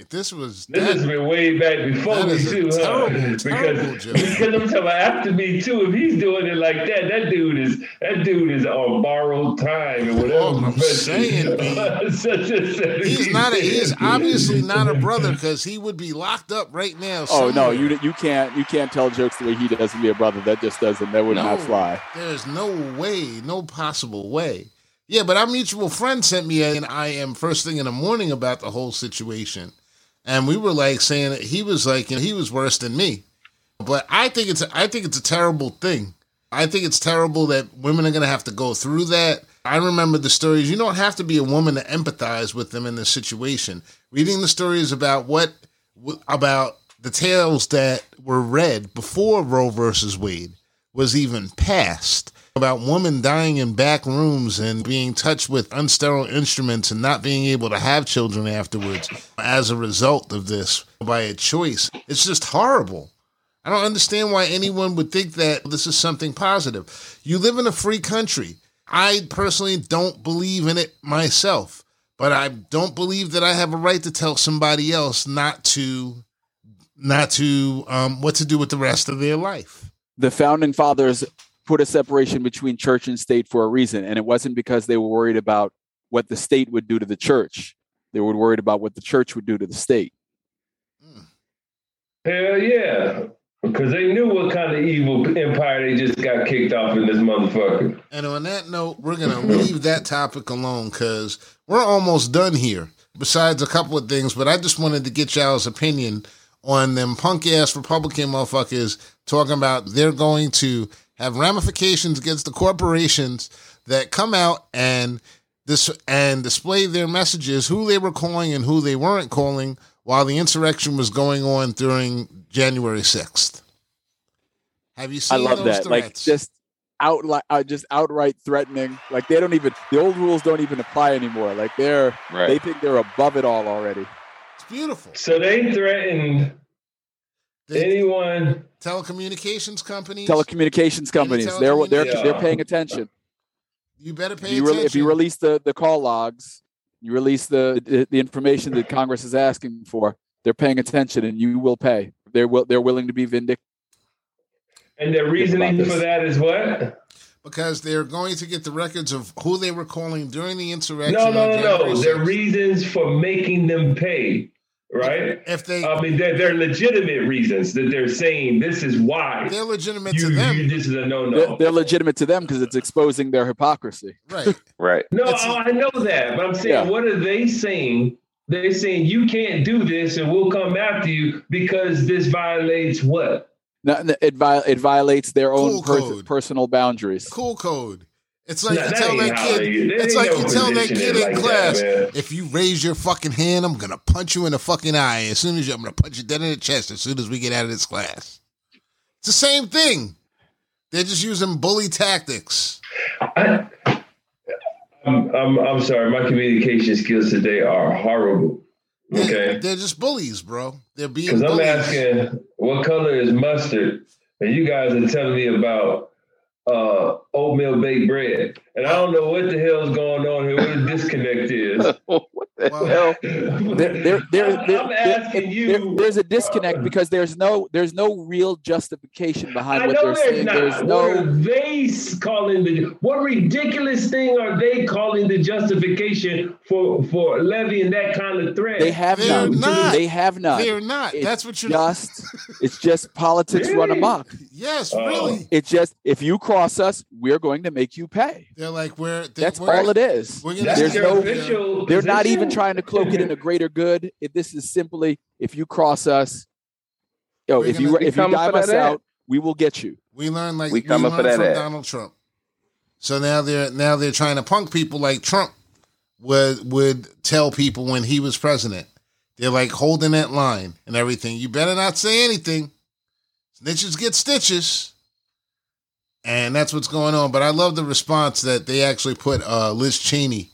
This was This has been way back before that Me is a Too, huh? terrible, terrible because joke. because I'm talking about after Me Too. If he's doing it like that, that dude is that dude is on borrowed time or whatever. Oh, I'm saying, B. Such a- he's not a, he's obviously not a brother because he would be locked up right now. Oh no, you you can't you can't tell jokes the way he does to be a brother. That just doesn't that would not fly. There's no way, no possible way. Yeah, but our mutual friend sent me an IM first thing in the morning about the whole situation. And we were like saying that he was like, you know, he was worse than me. But I think it's I think it's a terrible thing. I think it's terrible that women are going to have to go through that. I remember the stories. You don't have to be a woman to empathize with them in this situation. Reading the stories about what about the tales that were read before Roe versus Wade was even passed about women dying in back rooms and being touched with unsterile instruments and not being able to have children afterwards as a result of this by a choice. It's just horrible. I don't understand why anyone would think that this is something positive. You live in a free country. I personally don't believe in it myself, but I don't believe that I have a right to tell somebody else not to not to um, what to do with the rest of their life. The founding fathers put a separation between church and state for a reason, and it wasn't because they were worried about what the state would do to the church. They were worried about what the church would do to the state. Hmm. Hell yeah. Because they knew what kind of evil empire they just got kicked off in this motherfucker. And on that note, we're going to leave that topic alone because we're almost done here. Besides a couple of things, but I just wanted to get y'all's opinion on them punk ass Republican motherfuckers talking about they're going to have ramifications against the corporations that come out and this and display their messages, who they were calling and who they weren't calling, while the insurrection was going on during January sixth. Have you seen? I seen love those that. Like just out uh, just outright threatening. Like they don't even the old rules don't even apply anymore. Like they're they think they're above it all already. it's beautiful. So they threatened They- anyone telecommunications companies. Telecommunications companies, they're they're telecommunications- they're paying attention. you better If pay you, attention. re- if you release the, the call logs, you release the, the the information that Congress is asking for. They're paying attention, and you will pay. They're will they're willing to be vindictive. and the reasoning for that is what? because they're going to get the records of who they were calling during the insurrection. No, no, no, no. The reasons for making them pay, right? If they, I mean, they're, they're legitimate reasons that they're saying this is why they're legitimate you, to them, you this is a no They're, no. they're legitimate to them because it's exposing their hypocrisy. right? Right. No, It's- I know that, but I'm saying, Yeah. what are they saying? They're saying you can't do this, and we'll come after you because this violates what? No, no, it, vi- it violates their own per- personal boundaries. Cool code. It's like Nah, you that tell that kid. It's like no you tell that kid in like class. man. if you raise your fucking hand, I'm gonna punch you in the fucking eye. As soon as you, I'm gonna punch you dead in the chest. As soon as we get out of this class, it's the same thing. They're just using bully tactics. I, I'm, I'm, I'm sorry, my communication skills today are horrible. They're, Okay. they're just bullies, bro. They're being Because I'm asking what color is mustard, and you guys are telling me about uh, oatmeal baked bread, and I don't know what the hell's going on here. What the disconnect is. what the Well. There, there, there, I'm, there- I'm there- asking you. there- there's a disconnect because there's no there's no real justification behind I what know they're there's saying. not. There's what no are they calling the? What ridiculous thing are they calling the justification for for levying that kind of threat? they have They're none. not. They have not. They're not. It's That's what you're. just it's just politics run amok. yes, Oh. really. It's just if you cross us, we're going to make you pay. They're like we're. They, That's we're, all it is. We're gonna That's There's their no- official. They're not even position? trying to cloak it in a greater good. If this is simply if you cross us, yo, We're if you if you coming dive us that out, we will get you. We learned like We we, coming for learned that from ass. Donald Trump. So now they're now they're trying to punk people like Trump would would tell people when he was president. They're like holding that line and everything. You better not say anything. Snitches get stitches. And that's what's going on. But I love the response that they actually put uh, Liz Cheney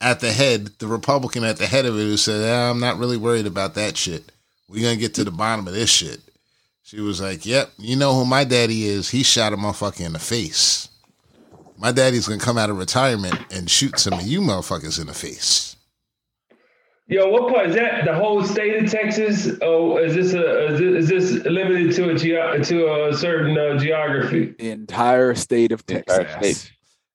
at the head, the Republican at the head of it, who said, "Ah, I'm not really worried about that shit. We're going to get to the bottom of this shit. She was like, Yep, you know who my daddy is? He shot a motherfucker in the face. My daddy's gonna come out of retirement and shoot some of you motherfuckers in the face. Yo, what part is that? The whole state of Texas? Oh, is this a is this, is this limited to a geo- to a certain uh, geography? The entire state of Texas. state.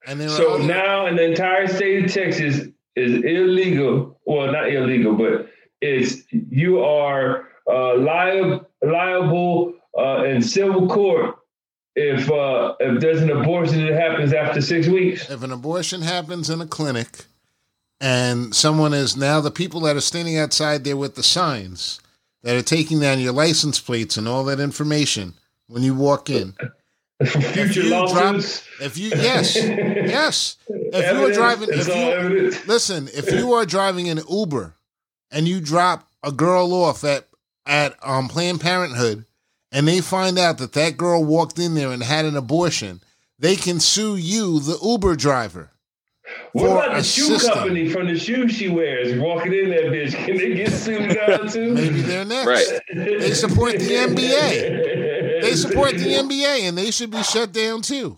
And there So are other- now, in the entire state of Texas is illegal. Well, not illegal, but it's you are uh, liable liable uh, in civil court if uh, if there's an abortion that happens after six weeks. if an abortion happens in a clinic and someone is now the people that are standing outside there with the signs that are taking down your license plates and all that information when you walk in. Future you drop- If you yes, yes. If you are driving if you. Listen, if you are driving an Uber and you drop a girl off at at um, Planned Parenthood, and they find out that that girl walked in there and had an abortion, they can sue you, the Uber driver. What for about the shoe assisting. company from the shoes she wears? Walking in that bitch, can they get sued now too? Maybe they're next. Right. They support the NBA. They support the NBA, and they should be shut down too.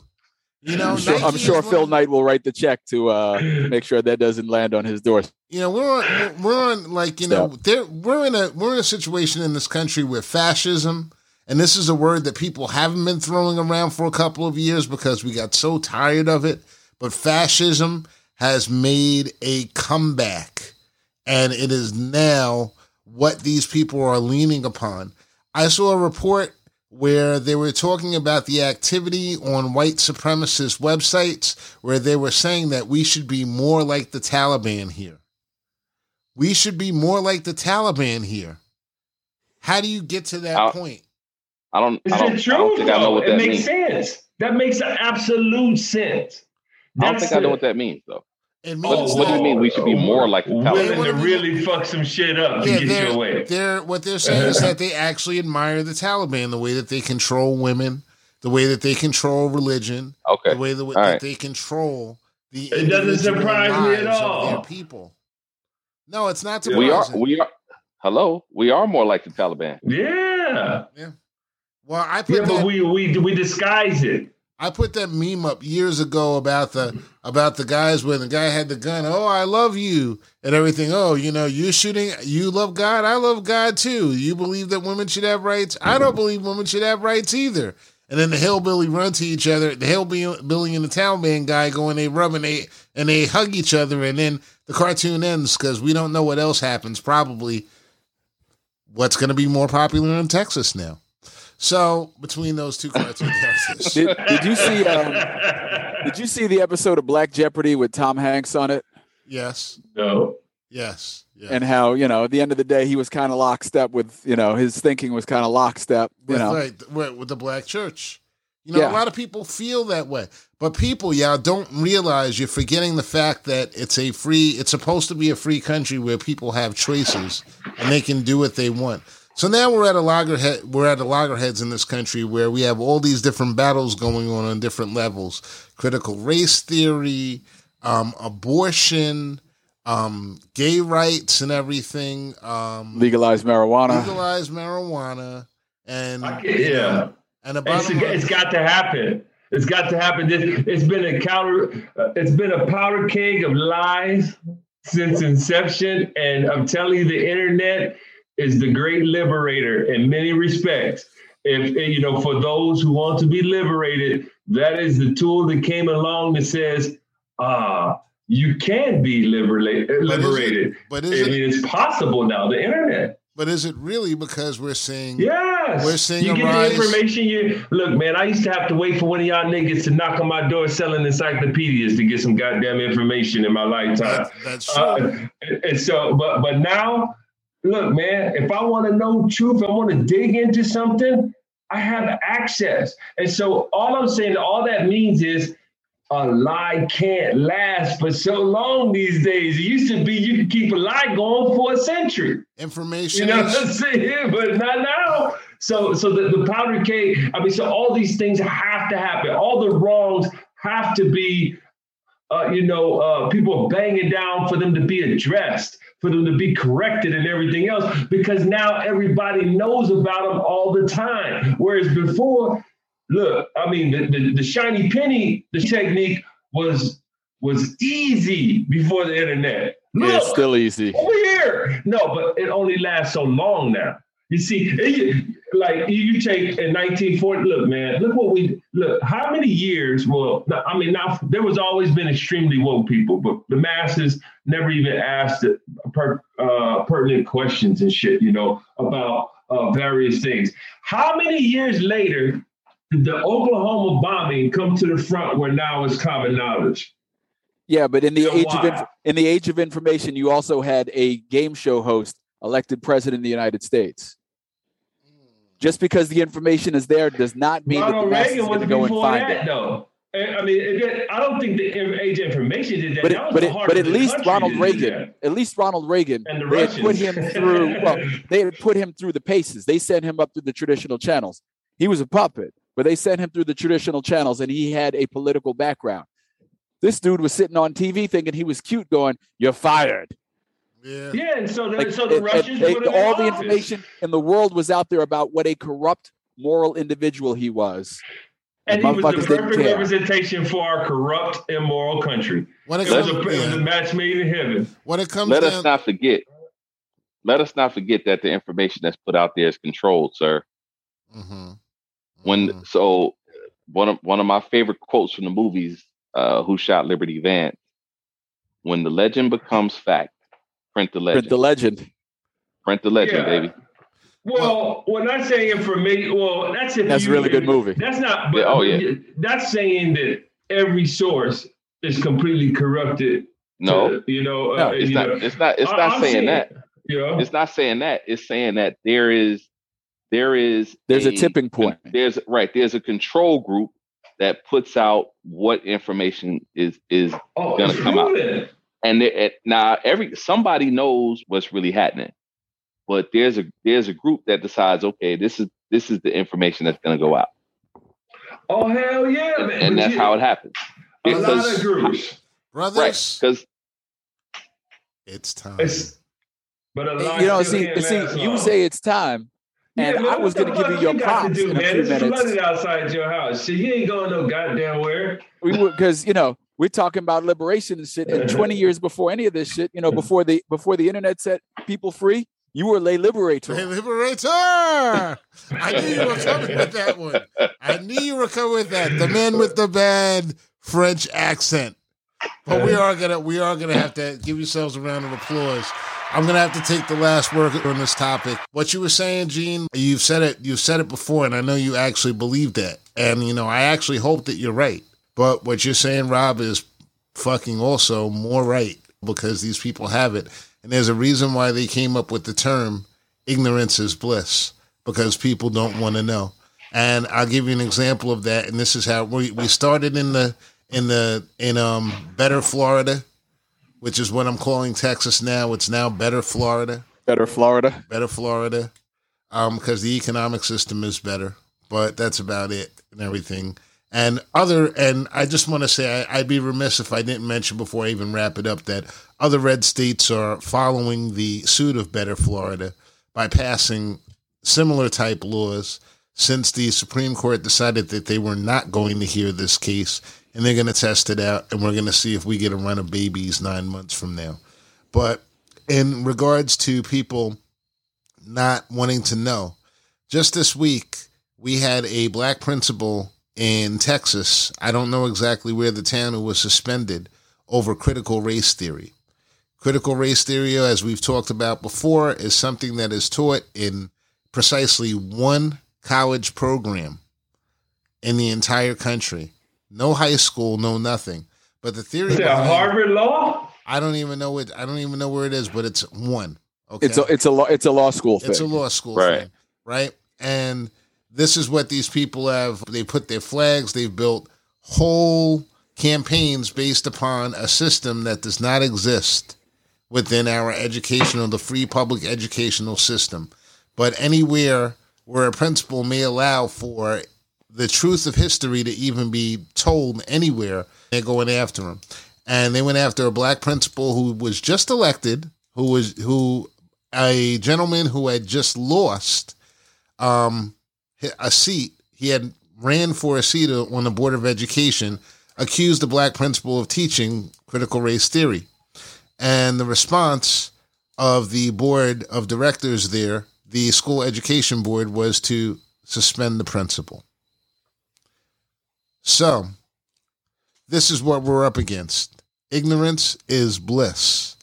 You know, I'm sure, I'm sure Phil Knight will write the check to uh, make sure that doesn't land on his door. you know we're on we're on like you know there we're in a we're in a situation in this country where fascism and this is a word that people haven't been throwing around for a couple of years because we got so tired of it but fascism has made a comeback and it is now what these people are leaning upon i saw a report where they were talking about the activity on white supremacist websites where they were saying that we should be more like the Taliban here. We should be more like the Taliban here. How do you get to that I'll- point? I don't. Is I don't, it I true? don't think I know though? what it makes means. sense. That makes absolute sense. I don't That's think I know what that means though. It What- means what do you mean we should be more like the Willing Taliban? to really fuck some shit up to Yeah, get they're, your way. they're what they're saying is that they actually admire the Taliban, the way that they control women, the way that they control religion, Okay. the way that, that right. they control the It doesn't surprise me at all. people. No, it's not surprising. We are. We are. Hello. We are more like the Taliban. Yeah. Yeah. Well, I put Yeah, that, but we we we disguise it. I put that meme up years ago about the about the guys when the guy had the gun. Oh, I love you and everything. Oh, you know, you shooting. You love God. I love God too. You believe that women should have rights. I don't believe women should have rights either. And then the hillbilly run to each other. The hillbilly and the town man guy go and they rub and they and they hug each other. And then the cartoon ends because we don't know what else happens. Probably what's going to be more popular in Texas now. So between those two cartoon characters, Did, did you see? Um, did you see the episode of Black Jeopardy with Tom Hanks on it? yes, No. yes, yes. And how you know at the end of the day he was kind of lockstep with you know his thinking was kind of lockstep. You with, know, right, with, with the black church. You know, Yeah. a lot of people feel that way, but people, y'all don't realize you're forgetting the fact that it's a free. It's supposed to be a free country where people have choices and they can do what they want. So now we're at a loggerhead. We're at a loggerheads in this country where we have all these different battles going on on different levels: critical race theory, um, abortion, um, gay rights, and everything. Um, legalize marijuana. legalize marijuana, and I can- yeah. and the It's, line- it's got to happen. It's got to happen. This, it's been a counter. Uh, it's been a powder keg of lies since inception, and I'm telling you, the internet is the great liberator in many respects. If you know, for those who want to be liberated, that is the tool that came along that says, "Ah, you can be liberate, But is it- liberated." but I is it mean, it's possible now. The internet. but is it really because we're seeing Yes. We're seeing you get rise- the information. You look, man. I used to have to wait for one of y'all niggas to knock on my door selling encyclopedias to get some goddamn information in my lifetime. that, that's true. Uh, and so, but but now, look, man. If I want to know truth, I want to dig into something. I have access, and so all I'm saying, all that means is. A lie can't last for so long these days. It used to be you could keep a lie going for a century. Information You know what I'm saying? But not now. So so the, the powder keg, I mean, so all these things have to happen. All the wrongs have to be uh, you know, uh, people banging down for them to be addressed, for them to be corrected and everything else, because now everybody knows about them all the time. Whereas before, look, I mean, the, the, the shiny penny, the technique was was easy before the internet. Yeah, it's still easy. over here. No, but it only lasts so long now. You see, it- like you take in 1940. Look, man, look what we look. How many years? Well, I mean, now there was always been extremely woke people, but the masses never even asked per, uh, pertinent questions and shit. You know about uh, various things. How many years later did the Oklahoma bombing come to the front where now it's common knowledge? Yeah, but in the Yeah, age of why? inf- in the age of information, you also had a game show host elected president of the United States. Hmm. Just because the information is there does not mean that the Ronald masses Reagan are was going to go and find that, it. though. I mean, it, I don't think the age information did that. But that it, was but it, but at least Ronald Reagan, at least Ronald Reagan, the they had put him through. Well, they had put him through the paces. They sent him up through the traditional channels. He was a puppet, but they sent him through the traditional channels, and he had a political background. This dude was sitting on TV thinking he was cute, going, "You're fired." Yeah. Yeah, and so the, Like, so the it- it- Russians they- put all in the office. information in the world was out there about what a corrupt moral individual he was. and he was the perfect representation for our corrupt, immoral country. When it It was, comes, a, it was a yeah. match made in heaven. when it comes Let down, us not forget. Let us not forget that the information that's put out there is controlled, sir. Mhm. When Mhm. so one of one of my favorite quotes from the movies, uh, Who Shot Liberty Vance? When the legend becomes fact, print the legend. Print the legend. print the legend, Yeah. baby. Well, when I say information, well, that's if That's a really good movie. That's not. But, Yeah, oh, yeah. That's saying that every source is completely corrupted. No, to, you know, No, uh, it's you not. know, It's not. It's not I'm saying that. You know, It's not saying that. It's saying that there is, there is. There's a tipping point. There's right. There's a control group that puts out what information is is oh, gonna come out. proven. And it, it- now every somebody knows what's really happening but there's a there's a group that decides okay this is this is the information that's going to go out Oh hell yeah, man! and But that's you- how it happens A lot Because- of groups. brothers, right because it's time. It's, but a lot You know, still see, see, you long. say it's time, And Yeah, I was going to give you your got to props do, in a man. few It's minutes. flooded outside your house. Shit, you ain't going no goddamn where. we would because you know we're talking about liberation and shit and 20 years before any of this shit you know before the before the internet set people free you were lay liberator Hey, Liberator! I knew you were coming with that one. I knew you were coming with that. The man with the bad French accent. But we are gonna we are gonna have to give yourselves a round of applause. I'm gonna have to take the last word on this topic. What you were saying, Gene, you've said it you've said it before, and I know you actually believe that. And you know, I actually hope that you're right. But what you're saying, Rob, is fucking also more right because these people have it. And there's a reason why they came up with the term ignorance is bliss because people don't want to know. And I'll give you an example of that. And this is how we, we started in the in the in um better Florida, which is what I'm calling Texas now. It's now better Florida better florida better Florida, um, because the economic system is better. But that's about it and everything. And other, and I just want to say, I, I'd be remiss if I didn't mention before I even wrap it up that other red states are following the suit of better Florida by passing similar type laws since the Supreme Court decided that they were not going to hear this case and they're going to test it out and we're going to see if we get a run of babies nine months from now. But in regards to people not wanting to know, just this week we had a black principal in Texas. I don't know exactly where the town who was suspended over critical race theory. Critical race theory, as we've talked about before, is something that is taught in precisely one college program in the entire country. No high school, no nothing. But the theory Is that behind- Harvard Law? I don't even know it. I don't even know where it is, but it's one. Okay, it's a it's a law it's a law school thing it's a law school Right. thing, right? And this is what these people have. They put their flags. They've built whole campaigns based upon a system that does not exist within our educational, the free public educational system. But anywhere where a principal may allow for the truth of history to even be told anywhere, they're going after him. And they went after a black principal who was just elected, who was who a gentleman who had just lost um, a seat. He had ran for a seat on the board of education, accused the black principal of teaching critical race theory, and the response of the board of directors there, the school education board, was to suspend the principal. So, this is what we're up against. Ignorance is bliss.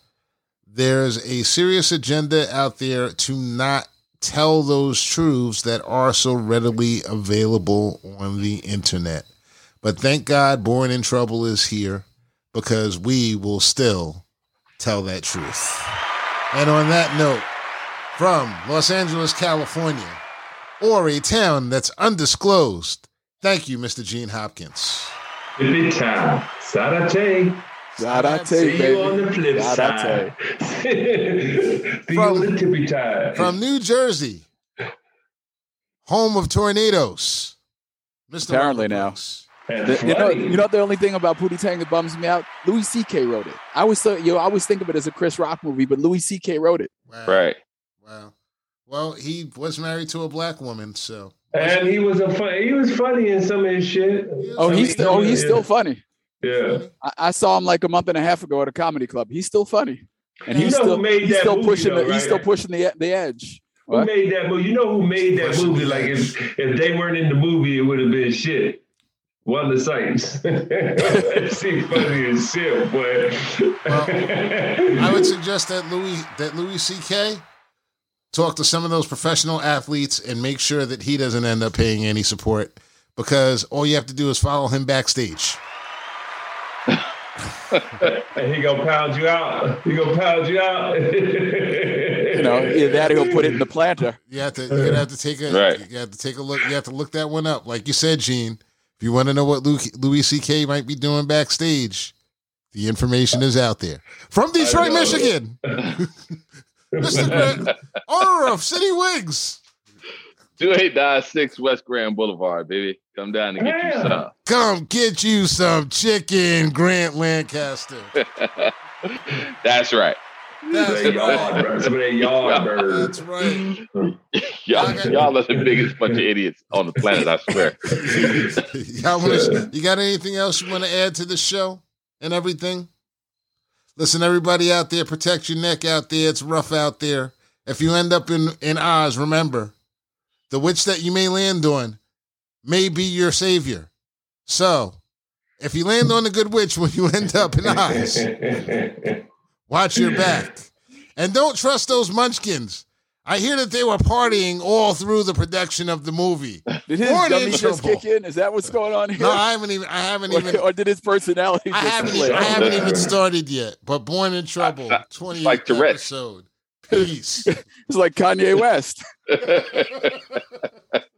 There's a serious agenda out there to not tell those truths that are so readily available on the internet. But thank God Born in Trouble is here because we will still tell that truth. And on that note, from Los Angeles, California, or a town that's undisclosed, thank you, Mr. Gene Hopkins. Time. Zarate. Zarate, See baby. you on the flip Zarate. side. See you From- on the tippy tie. From New Jersey, home of tornadoes, Mr. Apparently Robert now. The- you know, you know the only thing about Pootie Tang that bums me out. Louis C.K. wrote it. I always thought, uh, yo, I always think of it as a Chris Rock movie, but Louis C.K. wrote it. Wow. Right. Wow. Well, he was married to a black woman, so And he was a fun, he was funny in some of his shit. Oh, oh he's still, oh, he's still funny. Yeah. I, I saw him like a month and a half ago at a comedy club. He's still funny, and You he's know still made he's still movie, pushing though, the, he's still pushing the the edge. Who What? made that movie? You know who made that movie? Like if, if they weren't in the movie, it would have been shit. One of the sites. that shit funny as shit, but I would suggest that Louis that Louis C.K. talk to some of those professional athletes and make sure that he doesn't end up paying any support because all you have to do is follow him backstage. and he gonna pound you out. He gonna pound you out. You know, either that or he'll put it in the planter. You have to you're have to take a Right. you have to take a look. You have to look that one up. Like you said, Gene. If you want to know what Louis, Louis C.K. might be doing backstage, the information is out there from Detroit. Michigan. Mr. Grant, owner of City Wigs. 2896 West Grand Boulevard, baby. Come down and get you some. Come get you some chicken, Grant Lancaster. That's right. That's Some of that right. yard, some of that yard birds. That's right. y'all, y'all are the biggest bunch of idiots on the planet. I swear. Y'all wanna, you got anything else you want to add to the show and everything? Listen, everybody out there, protect your neck out there. It's rough out there. If you end up in, in Oz, remember, the witch that you may land on may be your savior. So, if you land on a good witch when you end up in Oz, watch your back. And don't trust those munchkins. I hear that they were partying all through the production of the movie. Did his Born in dummy just trouble. kick in? Is that what's going on here? No, I haven't even. I haven't or, even. or did his personality I haven't. flare? Even, I haven't even started yet. But Born in Trouble, twenty like Tourette's. episode. Peace. It's like Kanye West.